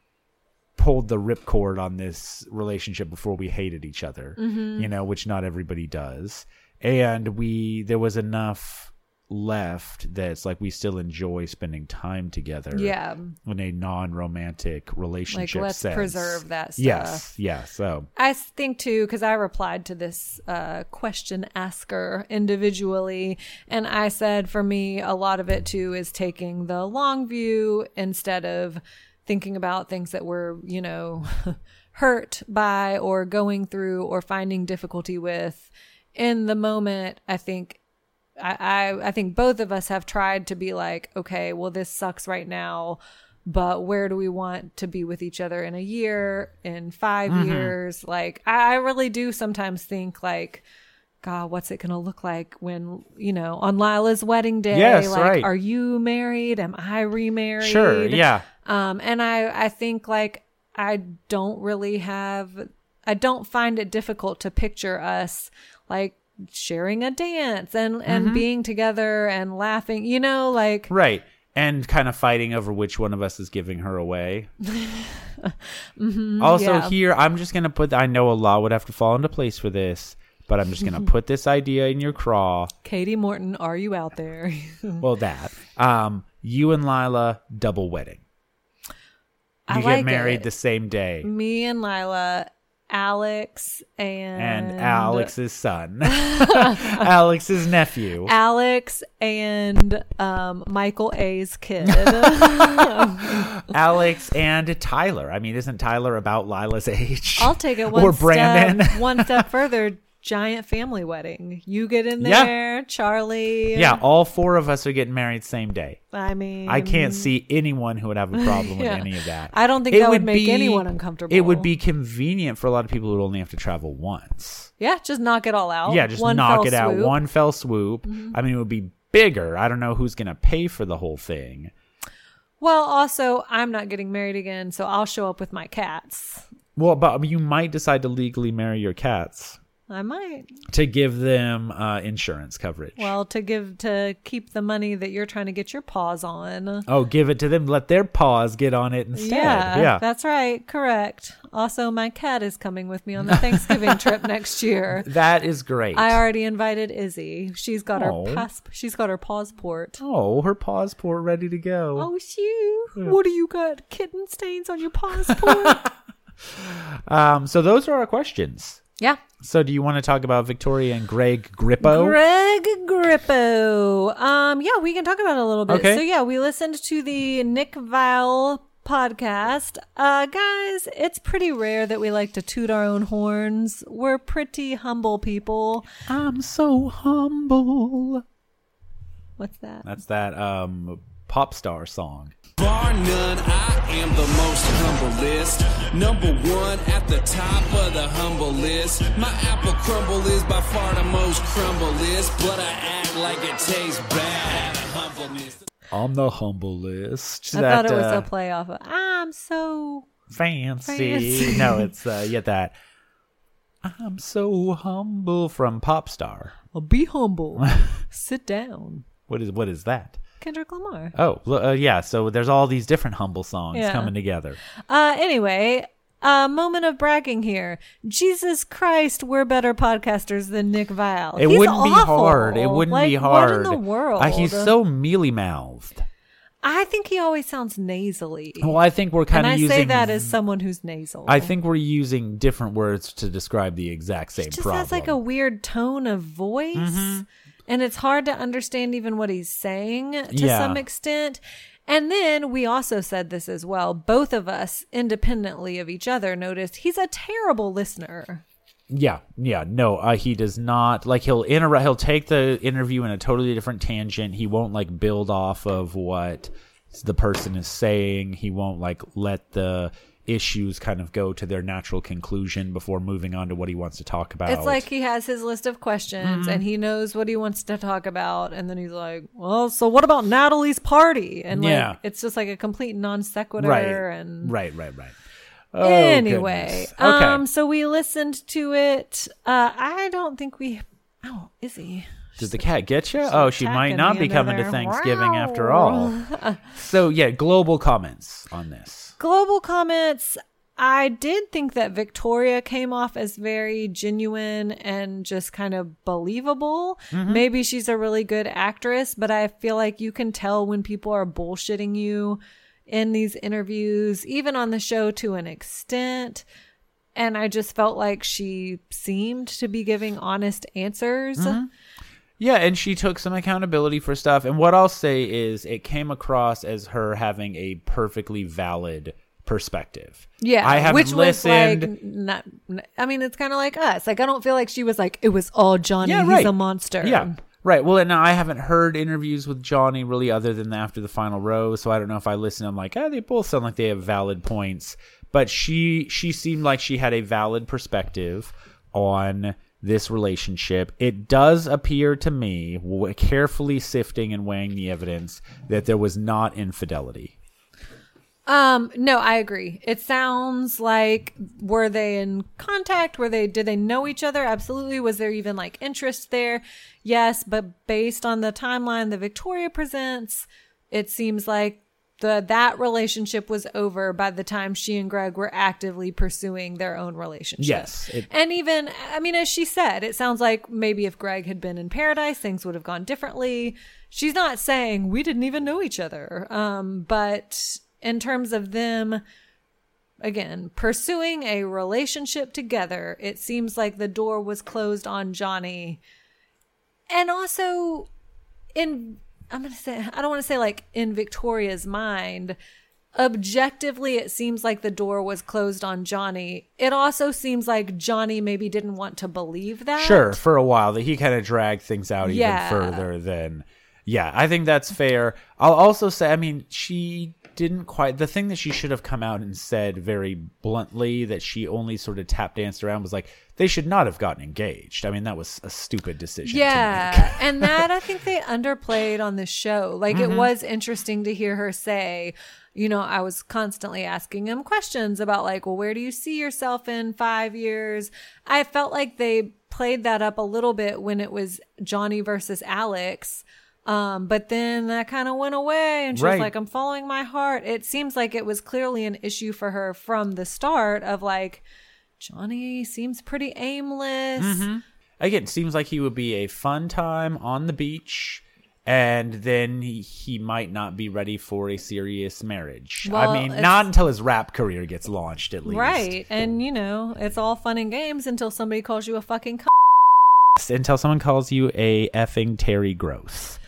pulled the ripcord on this relationship before we hated each other. Mhm. You know, which not everybody does. And we there was enough left that's like we still enjoy spending time together Yeah. in a non-romantic relationship let's sense. preserve that stuff. yes yeah so I think too, because I replied to this uh, question asker individually, and I said for me, a lot of it too is taking the long view instead of thinking about things that we're, you know, hurt by or going through or finding difficulty with. In the moment, I think I, I I think both of us have tried to be like, okay, well, this sucks right now, but where do we want to be with each other in a year, in 5 Mhm. years? Like, I, I really do sometimes think like, God, what's it gonna look like when you know on Lila's wedding day? Yes, like, right. are you married? Am I remarried? Sure, yeah. Um, and I I think like I don't really have I don't find it difficult to picture us like sharing a dance and and Mhm. being together and laughing you know like right. And kind of fighting over which one of us is giving her away. Mhm, also yeah. here i'm just gonna put i know a law would have to fall into place for this but i'm just gonna put this idea in your craw. Katie Morton are you out there? Well that. Um you and lila double wedding. I you get like married it. the same day. Me and Lila Alex and and alex's son. Alex's nephew. Alex and um, Michael A's kid. alex and tyler. I mean isn't tyler about lila's age? I'll take it one or brandon? step one step further. Giant family wedding. You get in Yeah. there, Charlie. yeah all four of us are getting married same day I mean, I can't see anyone who would have a problem Yeah. with any of that. I don't think that would make anyone uncomfortable. It would be convenient for a lot of people who would only have to travel once. Yeah, just knock it all out. yeah, just One knock it out swoop. one fell swoop. Mhm. I mean, it would be bigger. I don't know who's going to pay for the whole thing. Well, also, I'm not getting married again, so I'll show up with my cats. Well, but you might decide to legally marry your cats. I might. to give them uh, insurance coverage. Well, to give to keep the money that you're trying to get your paws on. oh, give it to them. Let their paws get on it instead. Yeah, yeah. that's right. Correct. Also, my cat is coming with me on the Thanksgiving trip next year. That is great. I already invited Izzy. She's got Oh. her pass. She's got her passport. oh, her paws port ready to go. Oh, shoot! What do you got? Kitten stains on your passport? Um, so those are our questions. Yeah. So do you want to talk about Victoria and Greg Grippo? Greg Grippo. Um, yeah, we can talk about it a little bit. Okay. So yeah, we listened to the Nick Viall podcast. Uh, guys, it's pretty rare that we like to toot our own horns. We're pretty humble people. I'm so humble. What's that? That's that um pop star song. Bar none, I am the most humblest. Number one at the top of the humble list. My apple crumble is by far the most crumblest, but I act like it tastes bad. Humbleness. I'm the humblest. I thought it was uh, a play off of I'm so fancy. Fancy. no, it's uh, yeah that. I'm so humble from Popstar. well, be humble. Sit down. What is what is that? Kendrick Lamar. Oh, uh, yeah. So there's all these different humble songs Yeah. coming together. Uh, anyway, a moment of bragging here. Jesus Christ, we're better podcasters than Nick Viall. It He's wouldn't be hard. It wouldn't Like, be hard. What in the world? Uh, he's so mealy mouthed. I think he always sounds nasally. Well, I think we're kind and of I using. say that as someone who's nasal. I think we're using different words to describe the exact same he just problem. has like a weird tone of voice, Mm-hmm. And it's hard to understand even what he's saying to Yeah. some extent. And then we also said this as well. Both of us, independently of each other, noticed he's a terrible listener. Yeah, yeah, no, uh, he does not like he'll interrupt. He'll take the interview in a totally different tangent. He won't like build off of what the person is saying. He won't like let the issues kind of go to their natural conclusion before moving on to what he wants to talk about. It's like he has his list of questions Mhm. and he knows what he wants to talk about, and then he's like, "Well, so what about Natalie's party?" And like, Yeah. it's just like a complete non sequitur. right, And right, right, right. Oh, anyway, okay. um, so we listened to it. Uh, I don't think we. Oh, is he? Did the cat get you? Oh, she might not be under coming to there. Thanksgiving after all. So yeah, global comments on this. Global comments. I did think that Victoria came off as very genuine and just kind of believable. Mhm. Maybe she's a really good actress, but I feel like you can tell when people are bullshitting you in these interviews, even on the show to an extent. And I just felt like she seemed to be giving honest answers. Mhm. Yeah, and she took some accountability for stuff. And what I'll say is, it came across as her having a perfectly valid perspective. Yeah, I have which listened. was like not. I mean, it's kind of like us. Like, I don't feel like she was like it was all Johnny. Yeah, right. He's a monster. Yeah. Right. Well, and I haven't heard interviews with Johnny really other than after the final row, so I don't know if I listen. I'm like, ah, they both sound like they have valid points. But she she seemed like she had a valid perspective on this relationship. It does appear to me, carefully sifting and weighing the evidence, that there was not infidelity. Um. No, I agree. It sounds like were they in contact? Were they? Did they know each other? Absolutely. Was there even like interest there? Yes, but based on the timeline that Victoria presents, it seems like the that relationship was over by the time she and Greg were actively pursuing their own relationship. Yes, it- and even I mean, as she said, it sounds like maybe if Greg had been in paradise, things would have gone differently. She's not saying we didn't even know each other. Um, but in terms of them again pursuing a relationship together, it seems like the door was closed on Johnny. And also in I'm going to say I don't want to say like in Victoria's mind, objectively it seems like the door was closed on Johnny. It also seems like Johnny maybe didn't want to believe that. Sure, for a while that he kind of dragged things out even further than yeah, I think that's fair. I'll also say I mean, she didn't quite the thing that she should have come out and said very bluntly that she only sort of tap danced around was like they should not have gotten engaged. I mean, that was a stupid decision. to Yeah, and that I think they underplayed on the show. Like it Mhm. was interesting to hear her say, you know, I was constantly asking him questions about like, well, where do you see yourself in 5 years? I felt like they played that up a little bit when it was Johnny versus Alex. Um, but then that kind of went away and she Right. was like, I'm following my heart. It seems like it was clearly an issue for her from the start of like, Johnny seems pretty aimless. Mhm. Again, seems like he would be a fun time on the beach, and then he, he might not be ready for a serious marriage. Well, I mean, not until his rap career gets launched, at least. Right. And, you know, it's all fun and games until somebody calls you a fucking c- Until someone calls you a effing Terry Gross.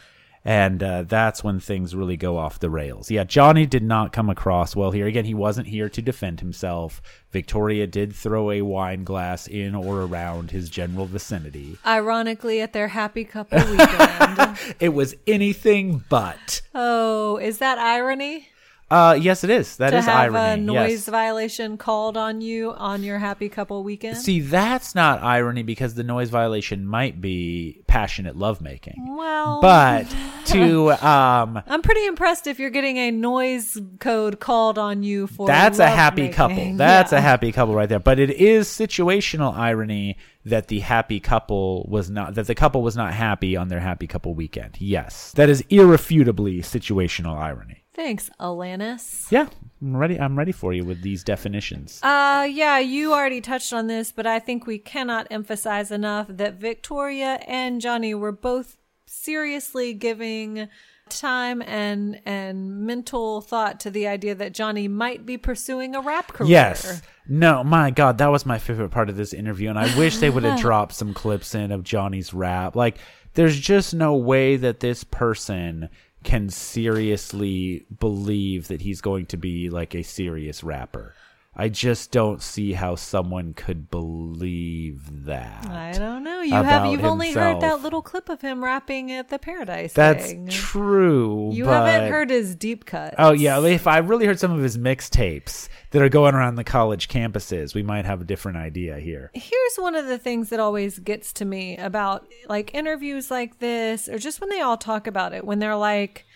And uh, that's when things really go off the rails. Yeah, Johnny did not come across well here. Again, he wasn't here to defend himself. Victoria did throw a wine glass in or around his general vicinity. Ironically, at their happy couple weekend. It was anything but. oh, is that irony? Uh, yes, it is. That to is have irony. a noise yes. violation called on you on your happy couple weekend? See, that's not irony because the noise violation might be passionate lovemaking. well, But to um I'm pretty impressed if you're getting a noise code called on you for that's a happy lovemaking. couple. That's Yeah. a happy couple right there. But it is situational irony that the happy couple was not that the couple was not happy on their happy couple weekend. Yes. That is irrefutably situational irony. Thanks, Alanis. Yeah. I'm ready I'm ready for you with these definitions. Uh yeah, you already touched on this, but I think we cannot emphasize enough that Victoria and Johnny were both seriously giving time and and mental thought to the idea that Johnny might be pursuing a rap career. Yes. No, my God, that was my favorite part of this interview, and I wish they would have dropped some clips in of Johnny's rap. Like, there's just no way that this person can seriously believe that he's going to be like a serious rapper. I just don't see how someone could believe that. I don't know. You have you've only heard that little clip of him rapping at the Paradise That's thing. true. You but- haven't heard his deep cut. Oh yeah, if I really heard some of his mixtapes that are going around the college campuses, we might have a different idea here. Here's one of the things that always gets to me about like interviews like this, or just when they all talk about it, when they're like,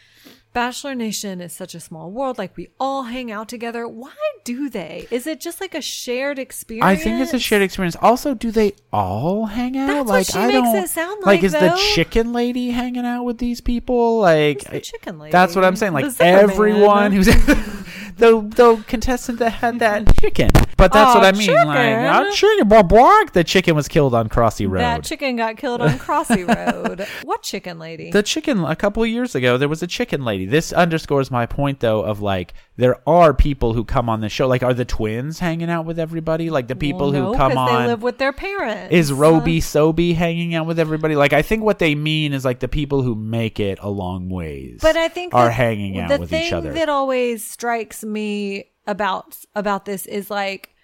Bachelor Nation is such a small world, like we all hang out together. Why do they? Is it just like a shared experience? I think it's a shared experience. Also, do they all hang out? That's what like she I makes don't it sound like, Like, is though. the chicken lady hanging out with these people? Like the chicken lady? That's what I'm saying. Like everyone who's the the contestant that had that chicken. But that's Aw, what I mean. Like chicken. "Ah, chicken, blah, blah." the chicken was killed on Crossy Road. That chicken got killed on Crossy Road. What chicken lady? The chicken a couple of years ago, there was a chicken lady. This underscores my point though of like there are people who come on the show. Like are the twins hanging out with everybody? Like the people Well, who no, come 'cause on they live with their parents. is Roby Sobe hanging out with everybody? Like I think what they mean is like the people who make it a long ways but I think are that hanging out the with thing each other. that always strikes me about about this is like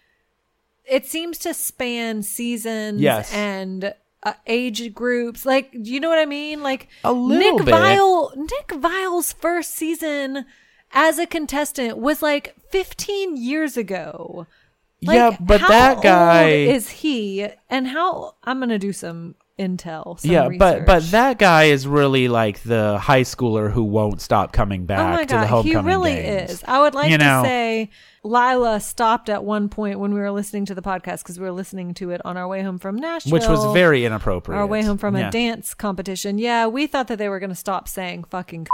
it seems to span seasons Yes. and uh, age groups. Like, do you know what I mean? Like A little Nick bit. Viall, Nick Viall's first season as a contestant was like 15 years ago. Like, yeah, but that guy is he, and how I'm gonna do some intel. Some yeah, but but that guy is really like the high schooler who won't stop coming oh back Oh my to the god, homecoming he really games. is. I would like You know? to say Lila stopped at one point when we were listening to the podcast because we were listening to it on our way home from Nashville, Which was very inappropriate. Our way home from Yeah. a dance competition. Yeah, we thought that they were going to stop saying fucking,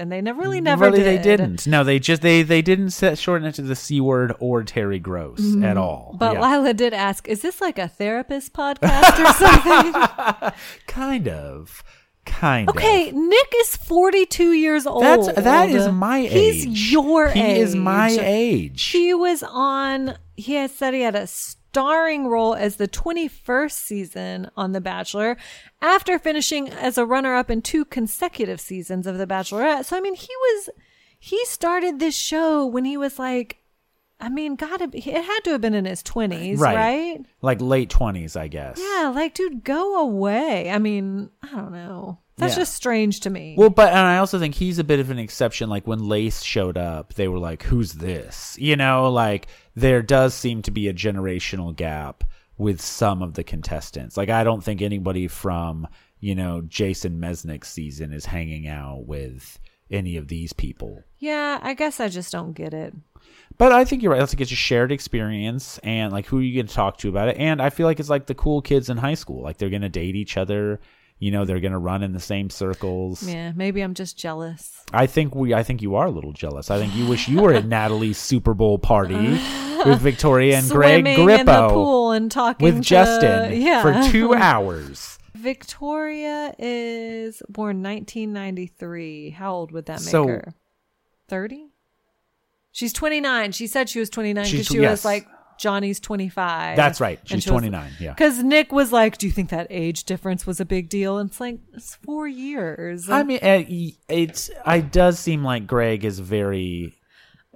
and they never really never really, did. they didn't. No, they just they they didn't set shorten it to the c word or Terry Gross Mhm. at all. But Yeah. Lila did ask, "Is this like a therapist podcast or something?" kind of, kind of. Okay, of. Nick is 42 years old. That's that is my age. He's your he age. He is my age. He was on, he had said he had a starring role as the 21st season on The Bachelor after finishing as a runner up in two consecutive seasons of The Bachelorette. So, I mean, he was, he started this show when he was like, I mean, gotta be, it had to have been in his 20s, right? Like late twenties, I guess. Yeah, like, dude, go away. I mean, I don't know. That's Yeah. just strange to me. Well, but and I also think he's a bit of an exception. Like when Lace showed up, they were like, "Who's this?" You know, like there does seem to be a generational gap with some of the contestants. Like I don't think anybody from you know Jason Mesnick's season is hanging out with any of these people. yeah, I guess I just don't get it. But I think you're right. I think it's a shared experience, and like who are you going to talk to about it? And I feel like it's like the cool kids in high school. Like they're going to date each other. You know, they're going to run in the same circles. Yeah, maybe I'm just jealous. I think we. I think you are a little jealous. I think you wish you were at Natalie's Super Bowl party with Victoria and Greg Grippo, in the pool and talking with to- Justin yeah. for two hours. Victoria is born 1993. How old would that make So- her? 30? She's 29. She said she was 29 because She's- she yes. was like Johnny's 25. That's right. She's 29, yeah. Because Nick was like, "Do you think that age difference was a big deal?" And it's like it's four years. I mean, uh, y- it's. It does seem like Greg is very.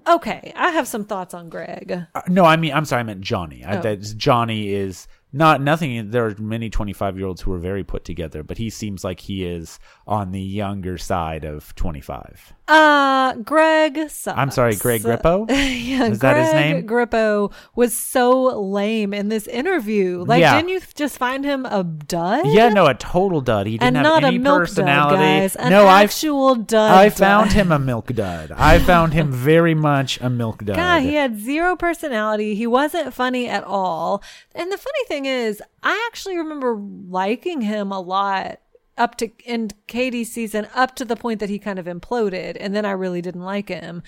okay, I have some thoughts on Greg. Uh, no, I mean, I'm sorry. I meant Johnny. I, Oh. that Johnny is not nothing. There are many 25 year olds who are very put together, but he seems like he is on the younger side of 25. Uh, Greg sucks. I'm sorry, Greg Grippo? yeah, Is Greg that his name? Grippo was so lame in this interview. Like, Yeah. didn't you just find him a dud? Yeah, no, a total dud. He didn't and have not any a milk personality. dud, guys. An no, I actual dud. I found dud. him a milk dud. I found him very much a milk dud. God, he had zero personality. He wasn't funny at all. And the funny thing is, I actually remember liking him a lot up to in Katie's season, up to the point that he kind of imploded, and then I really didn't like him.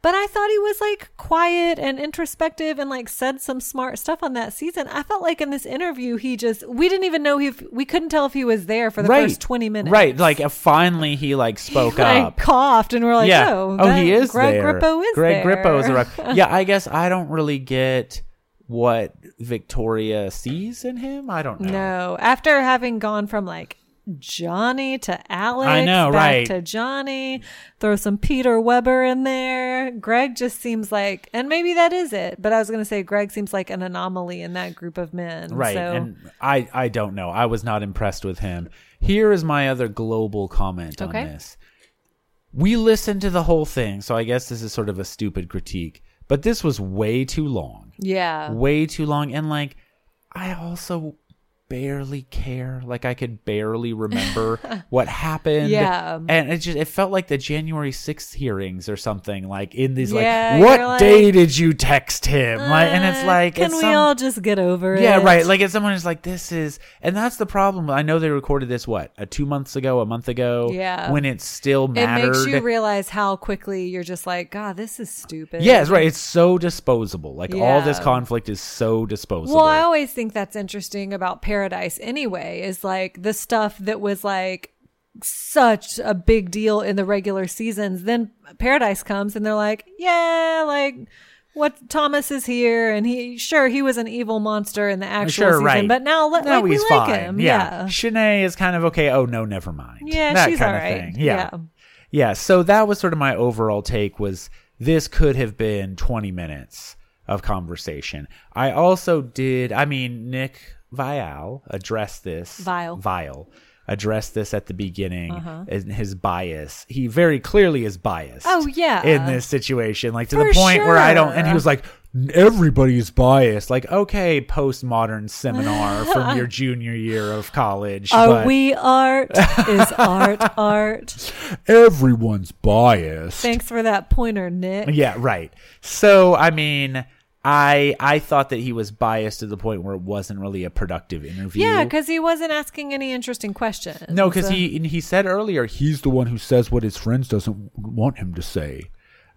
But I thought he was like quiet and introspective and like said some smart stuff on that season. I felt like in this interview, he just, we didn't even know if, we couldn't tell if he was there for the right. first 20 minutes. Right, like uh, finally he like spoke Like up. coughed and we're like, yeah. oh, oh, he is Greg there. Grippo is Greg there. Grippo is a rock. yeah, I guess I don't really get what Victoria sees in him. I don't know. No, after having gone from like Johnny to Alex, I know, back right. to Johnny, throw some Peter Weber in there. Greg just seems like, and maybe that is it. But I was going to say, Greg seems like an anomaly in that group of men. Right. So, And I, I don't know. I was not impressed with him. Here is my other global comment on this. We listened to the whole thing, so I guess this is sort of a stupid critique, but this was way too long. yeah. Way too long. And like, I also barely care. Like, I could barely remember what happened. Yeah. And it just, it felt like the January 6th hearings or something, like in these, Yeah, like, what like, day did you text him? like, and it's Uh, like, can it's we some- all just get over it? yeah, right. Like if someone is like, "This is," and that's the problem. I know they recorded this what a two months ago, a month ago. Yeah. when it still it makes you realize how quickly you're just like, God, this is stupid. Yes, right. It's so disposable. Like all this conflict is so disposable. Well, I always think that's interesting about Paradise anyway, is like the stuff that was like such a big deal in the regular seasons. Then Paradise comes and they're like, yeah, like what Thomas is here and he sure he was an evil monster in the actual sure, season, right. but now, let now like, he's we like fine. him. Yeah. Yeah. Shanae is kind of okay. Oh no, never mind. Yeah, that she's kind all of thing. Yeah. Yeah. yeah. So that was sort of my overall take. Was this could have been twenty minutes of conversation. I also did. I mean, Nick Viall addressed this. Viall. Viall addressed this at the beginning Uh-huh. in his bias. He very clearly is biased. Oh, yeah. in this situation, like to For the point where I don't. And he was like, everybody's biased. Like, okay, postmodern seminar from your junior year of college. Are we art? is art art? everyone's biased. Thanks for that pointer, Nick. Yeah, right. So, I mean, I I thought that he was biased to the point where it wasn't really a productive interview. Yeah, because he wasn't asking any interesting questions. no, because he and he said earlier he's the one who says what his friends doesn't want him to say.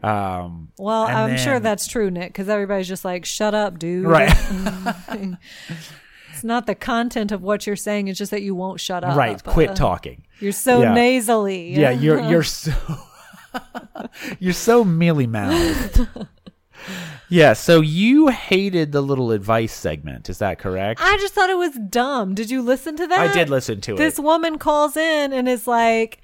Um, Well, I'm sure that's true, Nick, because everybody's just like, "Shut up, dude." Right. it's not the content of what you're saying; it's just that you won't shut up. right. Quit Uh, talking. You're so Yeah. nasally. Yeah, you're you're so you're so mealy mouthed. Yeah, so you hated the little advice segment, is that correct? I just thought it was dumb. Did you listen to that? I did listen to This it. This woman calls in and is like,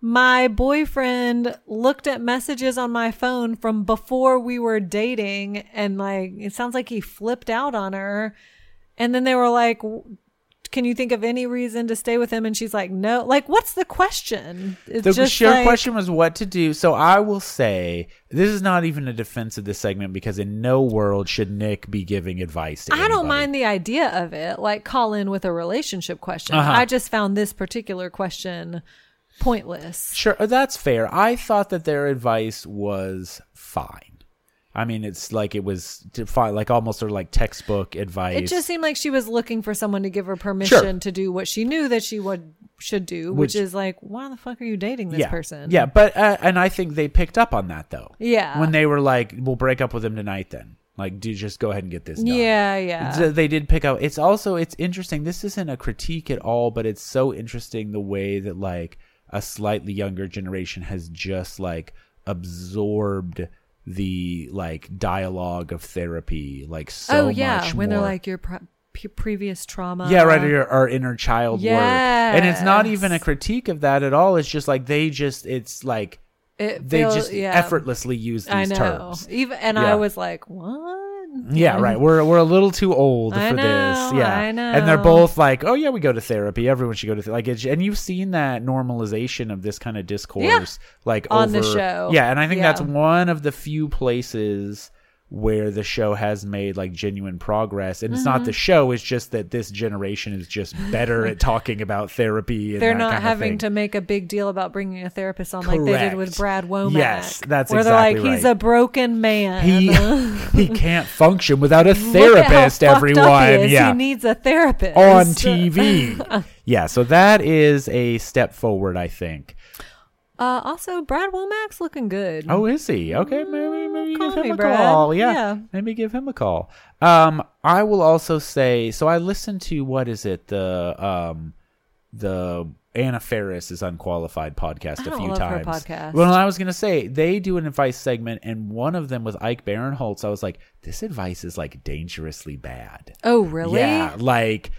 My boyfriend looked at messages on my phone from before we were dating, and like, it sounds like he flipped out on her. And then they were like, "W- Can you think of any reason to stay with him? And she's like, No. Like, what's the question? It's The sure like- question was what to do. So I will say this is not even a defense of this segment because in no world should Nick be giving advice to I don't mind the idea of it, like call in with a relationship question. Uh-huh. I just found this particular question pointless. Sure, that's fair. I thought that their advice was fine. I mean, it's like it was defi- like almost sort of like textbook advice. It just seemed like she was looking for someone to give her permission Sure. to do what she knew that she would should do, which, Which- is like, why the fuck are you dating this yeah. person? Yeah, but uh, and I think they picked up on that though. Yeah. when they were like, "We'll break up with him tonight." Then, like, do just go ahead and get this done. Yeah, yeah. So they did pick up. It's also it's interesting. This isn't a critique at all, but it's so interesting the way that like a slightly younger generation has just like absorbed the like dialogue of therapy like so oh yeah, much when they're like your pre- pre- previous trauma. Yeah, right. Our, our inner child work, and it's not even a critique of that at all. It's just like they just, it's like It they feels- just yeah. effortlessly use these I know. terms. Even and Yeah. I was like, what? Yeah, right. We're we're a little too old I for know, this. Yeah, I know. and they're both like, "Oh yeah, we go to therapy. Everyone should go to th-. like." It's, and you've seen that normalization of this kind of discourse, like On the over, show. Yeah, and I think that's one of the few places where the show has made like genuine progress. And it's not Mhm. the show; it's just that this generation is just better at talking about therapy. And They're not having to make a big deal about bringing a therapist on like they did with Brad Womack. Yes, that's where exactly they're like, he's a broken man. He he can't function without a Look at how therapist. Everyone, he yeah, he needs a therapist on TV. yeah, so that is a step forward, I think. Uh, also, Brad Womack's looking good. Oh, is he? Okay, maybe maybe Call give him me, a Brad. call. Yeah, Yeah. maybe give him a call. Um, I will also say. So I listened to what is it the um the Anna Faris is unqualified podcast I a don't few love her times. podcast. Well, I was gonna say they do an advice segment, and one of them with Ike Barinholtz. I was like, this advice is like dangerously bad. Oh, really? Yeah, like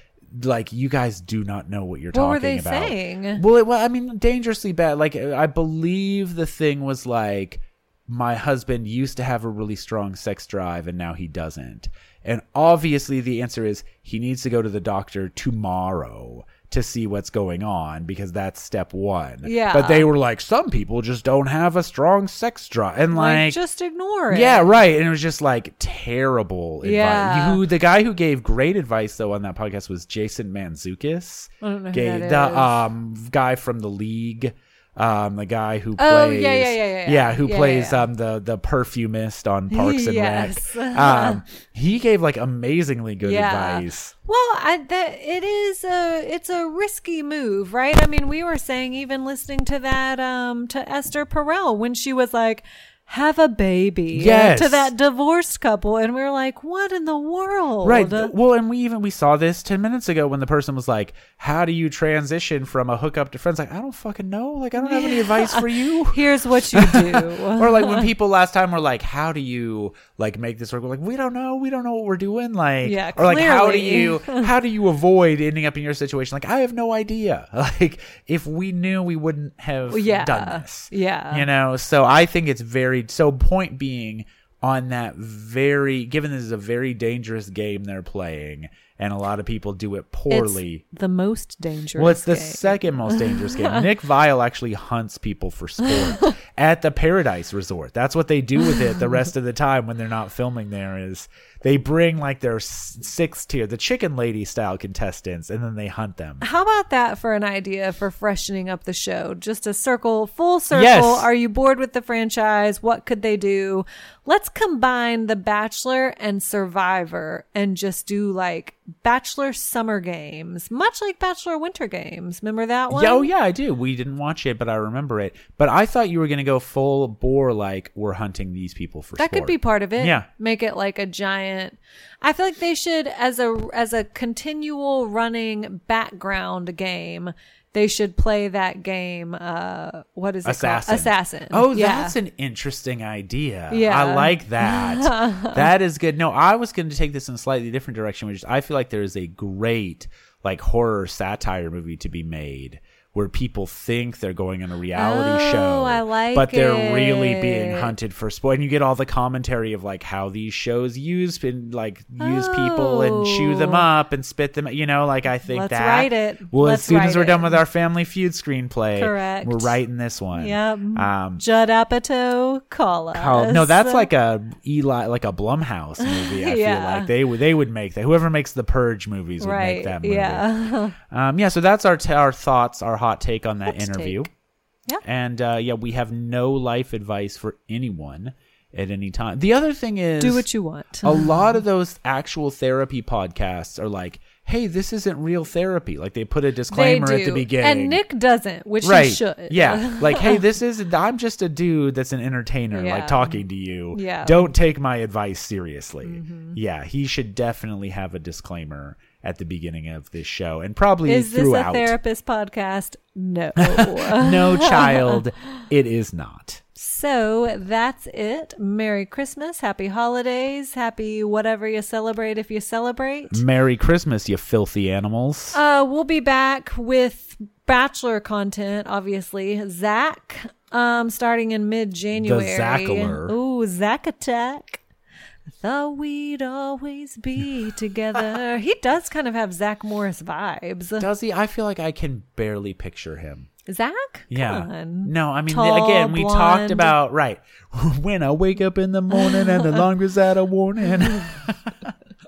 like you guys do not know what you're What talking were they about. saying? Well, it, well, I mean, dangerously bad. Like uh, I believe the thing was like my husband used to have a really strong sex drive and now he doesn't. And obviously the answer is he needs to go to the doctor tomorrow to see what's going on because that's step 1. Yeah. But they were like some people just don't have a strong sex drive and like, like, just ignore it. yeah, right. And it was just like terrible advice. Yeah. Who the guy who gave great advice though on that podcast was Jason Mantzoukas. I don't know who Gave- that the um guy from the league. Um, the guy who plays, Oh, yeah, yeah, yeah, yeah, yeah. who Yeah, plays yeah, yeah. um the the perfumist on Parks and Yes. Rec. Um, he gave like amazingly good Yeah. advice. Well, I, that it is a it's a risky move, right? I mean, we were saying even listening to that um to Esther Perel when she was like have a baby Yes. to that divorced couple and we are like what in the world Right. Well, and we even we saw this ten minutes ago when the person was like, "How do you transition from a hookup to friends?" Like, I don't fucking know. Like, I don't have any advice for you. here's what you do or like when people last time were like, "How do you like make this work?" We're like, "We don't know. We don't know what we're doing." Like, Yeah, or like, how do you how do you avoid ending up in your situation? Like, I have no idea. Like, if we knew, we wouldn't have Yeah. done this. Yeah. you know. So I think it's very. So point being on that very given this is a very dangerous game they're playing and a lot of people do it poorly It's the most dangerous well, it's the game. second most dangerous game. Nick Viall actually hunts people for sport at the Paradise Resort. That's what they do with it the rest of the time when they're not filming there. Is they bring like their sixth tier, the chicken lady style contestants, and then they hunt them. How about that for an idea for freshening up the show? Just a circle, full circle. Yes. Are you bored with the franchise? What could they do? Let's combine The Bachelor and Survivor and just do like Bachelor Summer Games, much like Bachelor Winter Games. Remember that one? Yeah, oh yeah, I do. We didn't watch it, but I remember it. But I thought you were going to go full bore, like we're hunting these people for. That could be part of it. Yeah. Make it like a giant I feel like they should as a as a continual running background game, they should play that game uh what is it Assassin. called? Assassin. Oh, yeah. that's an interesting idea. Yeah. I like that. that is good. No, I was going to take this in a slightly different direction, which is I feel like there is a great like horror satire movie to be made where people think they're going on a reality Oh, show, I like but they're really being hunted for sport. And you get all the commentary of like how these shows use and like use people and chew them Oh. up and spit them. You know, like I think that. Let's that. write it. Well, Let's as soon as we're done with our Family Feud screenplay, Correct. we're writing this one. Yep. Um, Judd Apatow, call us. Call- no, that's like a Eli, like a Blumhouse movie. I Yeah. feel like they would they would make that. Whoever makes the Purge movies would right. make that movie. Yeah. Um, yeah. So that's our t- our thoughts, our hot take on that interview. take. Yeah. And uh, yeah, we have no life advice for anyone at any time. The other thing is Do what you want. a lot of those actual therapy podcasts are like, "Hey, this isn't real therapy." Like they put a disclaimer at the beginning. And Nick doesn't, which right. he should. Yeah. Like, hey, this is I'm just a dude that's an entertainer, Yeah. like talking to you. Yeah. Mm-hmm. Don't take my advice seriously. Yeah, he should definitely have a disclaimer at the beginning of this show and probably Is this a therapist podcast? No. no, child, it is not. So that's it. Merry Christmas. Happy holidays. Happy whatever you celebrate if you celebrate. Merry Christmas, you filthy animals. Uh, we'll be back with Bachelor content, obviously. Zach, um, starting in mid January. Zackler. Ooh, Zach Attack. Thought we'd always be together. he does kind of have Zach Morris vibes. Does he? I feel like I can barely picture him. Zach? Yeah. On. No, I mean, Tall, again, we talked about, right, when I wake up in the morning and the laundry's out of warning.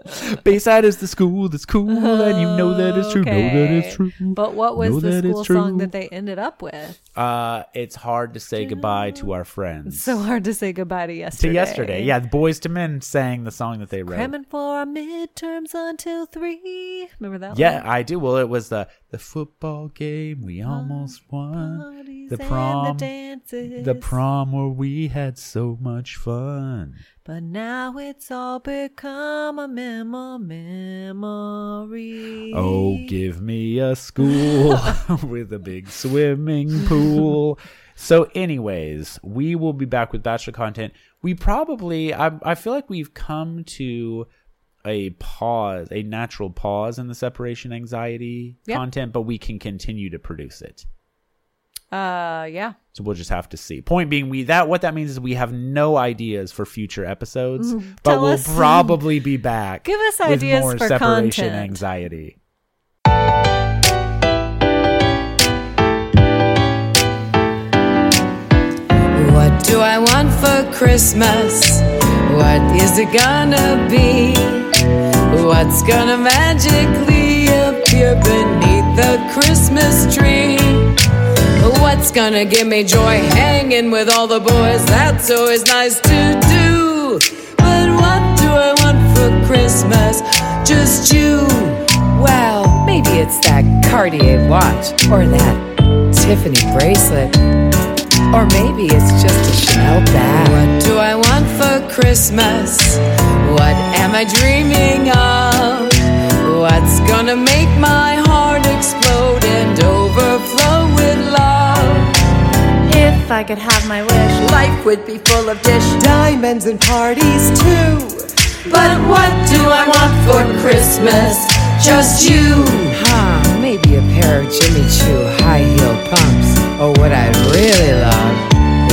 Bayside is the school that's cool, and you know that it's true. Know that it's true. But what was Know the that it's school song that they ended up with? Uh, it's hard to say goodbye to our friends. It's So hard to say goodbye to yesterday. to yesterday, yeah, the Boyz II Men sang the song that they wrote. Cramming for our midterms until three. Remember that Yeah, one? I do. Well, it was the the football game we almost won. Parties The and prom, the dances. the prom where we had so much fun. But now it's all become a memo memory. Oh, give me a school with a big swimming pool. So, anyways, we will be back with Bachelor content. We probably, I, I feel like we've come to a pause, a natural pause in the separation anxiety Yep. content, but we can continue to produce it. Uh, yeah. So we'll just have to see. Point being, we that what that means is we have no ideas for future episodes, Mhm. but we'll us- probably be back. Give us with ideas more for separation content. anxiety. What do I want for Christmas? What is it gonna be? What's gonna magically appear beneath the Christmas tree? What's gonna give me joy hanging with all the boys? That's always nice to do. But what do I want for Christmas? Just you. Well, maybe it's that Cartier watch or that Tiffany bracelet. Or maybe it's just a Chanel bag. What do I want for Christmas? What am I dreaming of? What's gonna make my If I could have my wish, Life would be full of dish diamonds and parties too. But what do I want for Christmas? Just you. Huh, maybe a pair of Jimmy Choo high heel pumps. Or what I'd really love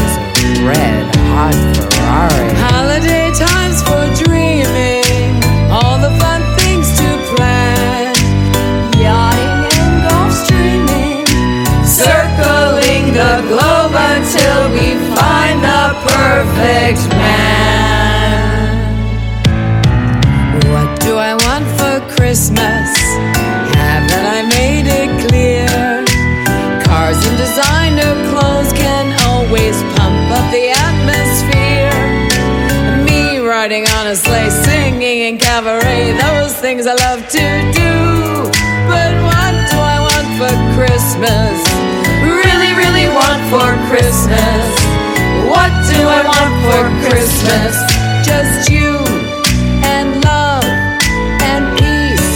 is a red hot Ferrari. Holiday times for dreaming. All the fun perfect man. What do I want for Christmas? Haven't I made it clear? Cars and designer clothes can always pump up the atmosphere. Me riding on a sleigh, singing in cabaret, those things I love to do. But what do I want for Christmas? Really, really want for Christmas? What do I want for Christmas? Just you and love and peace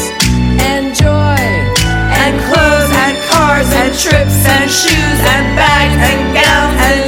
and joy and clothes and cars and trips and shoes and bags and gowns and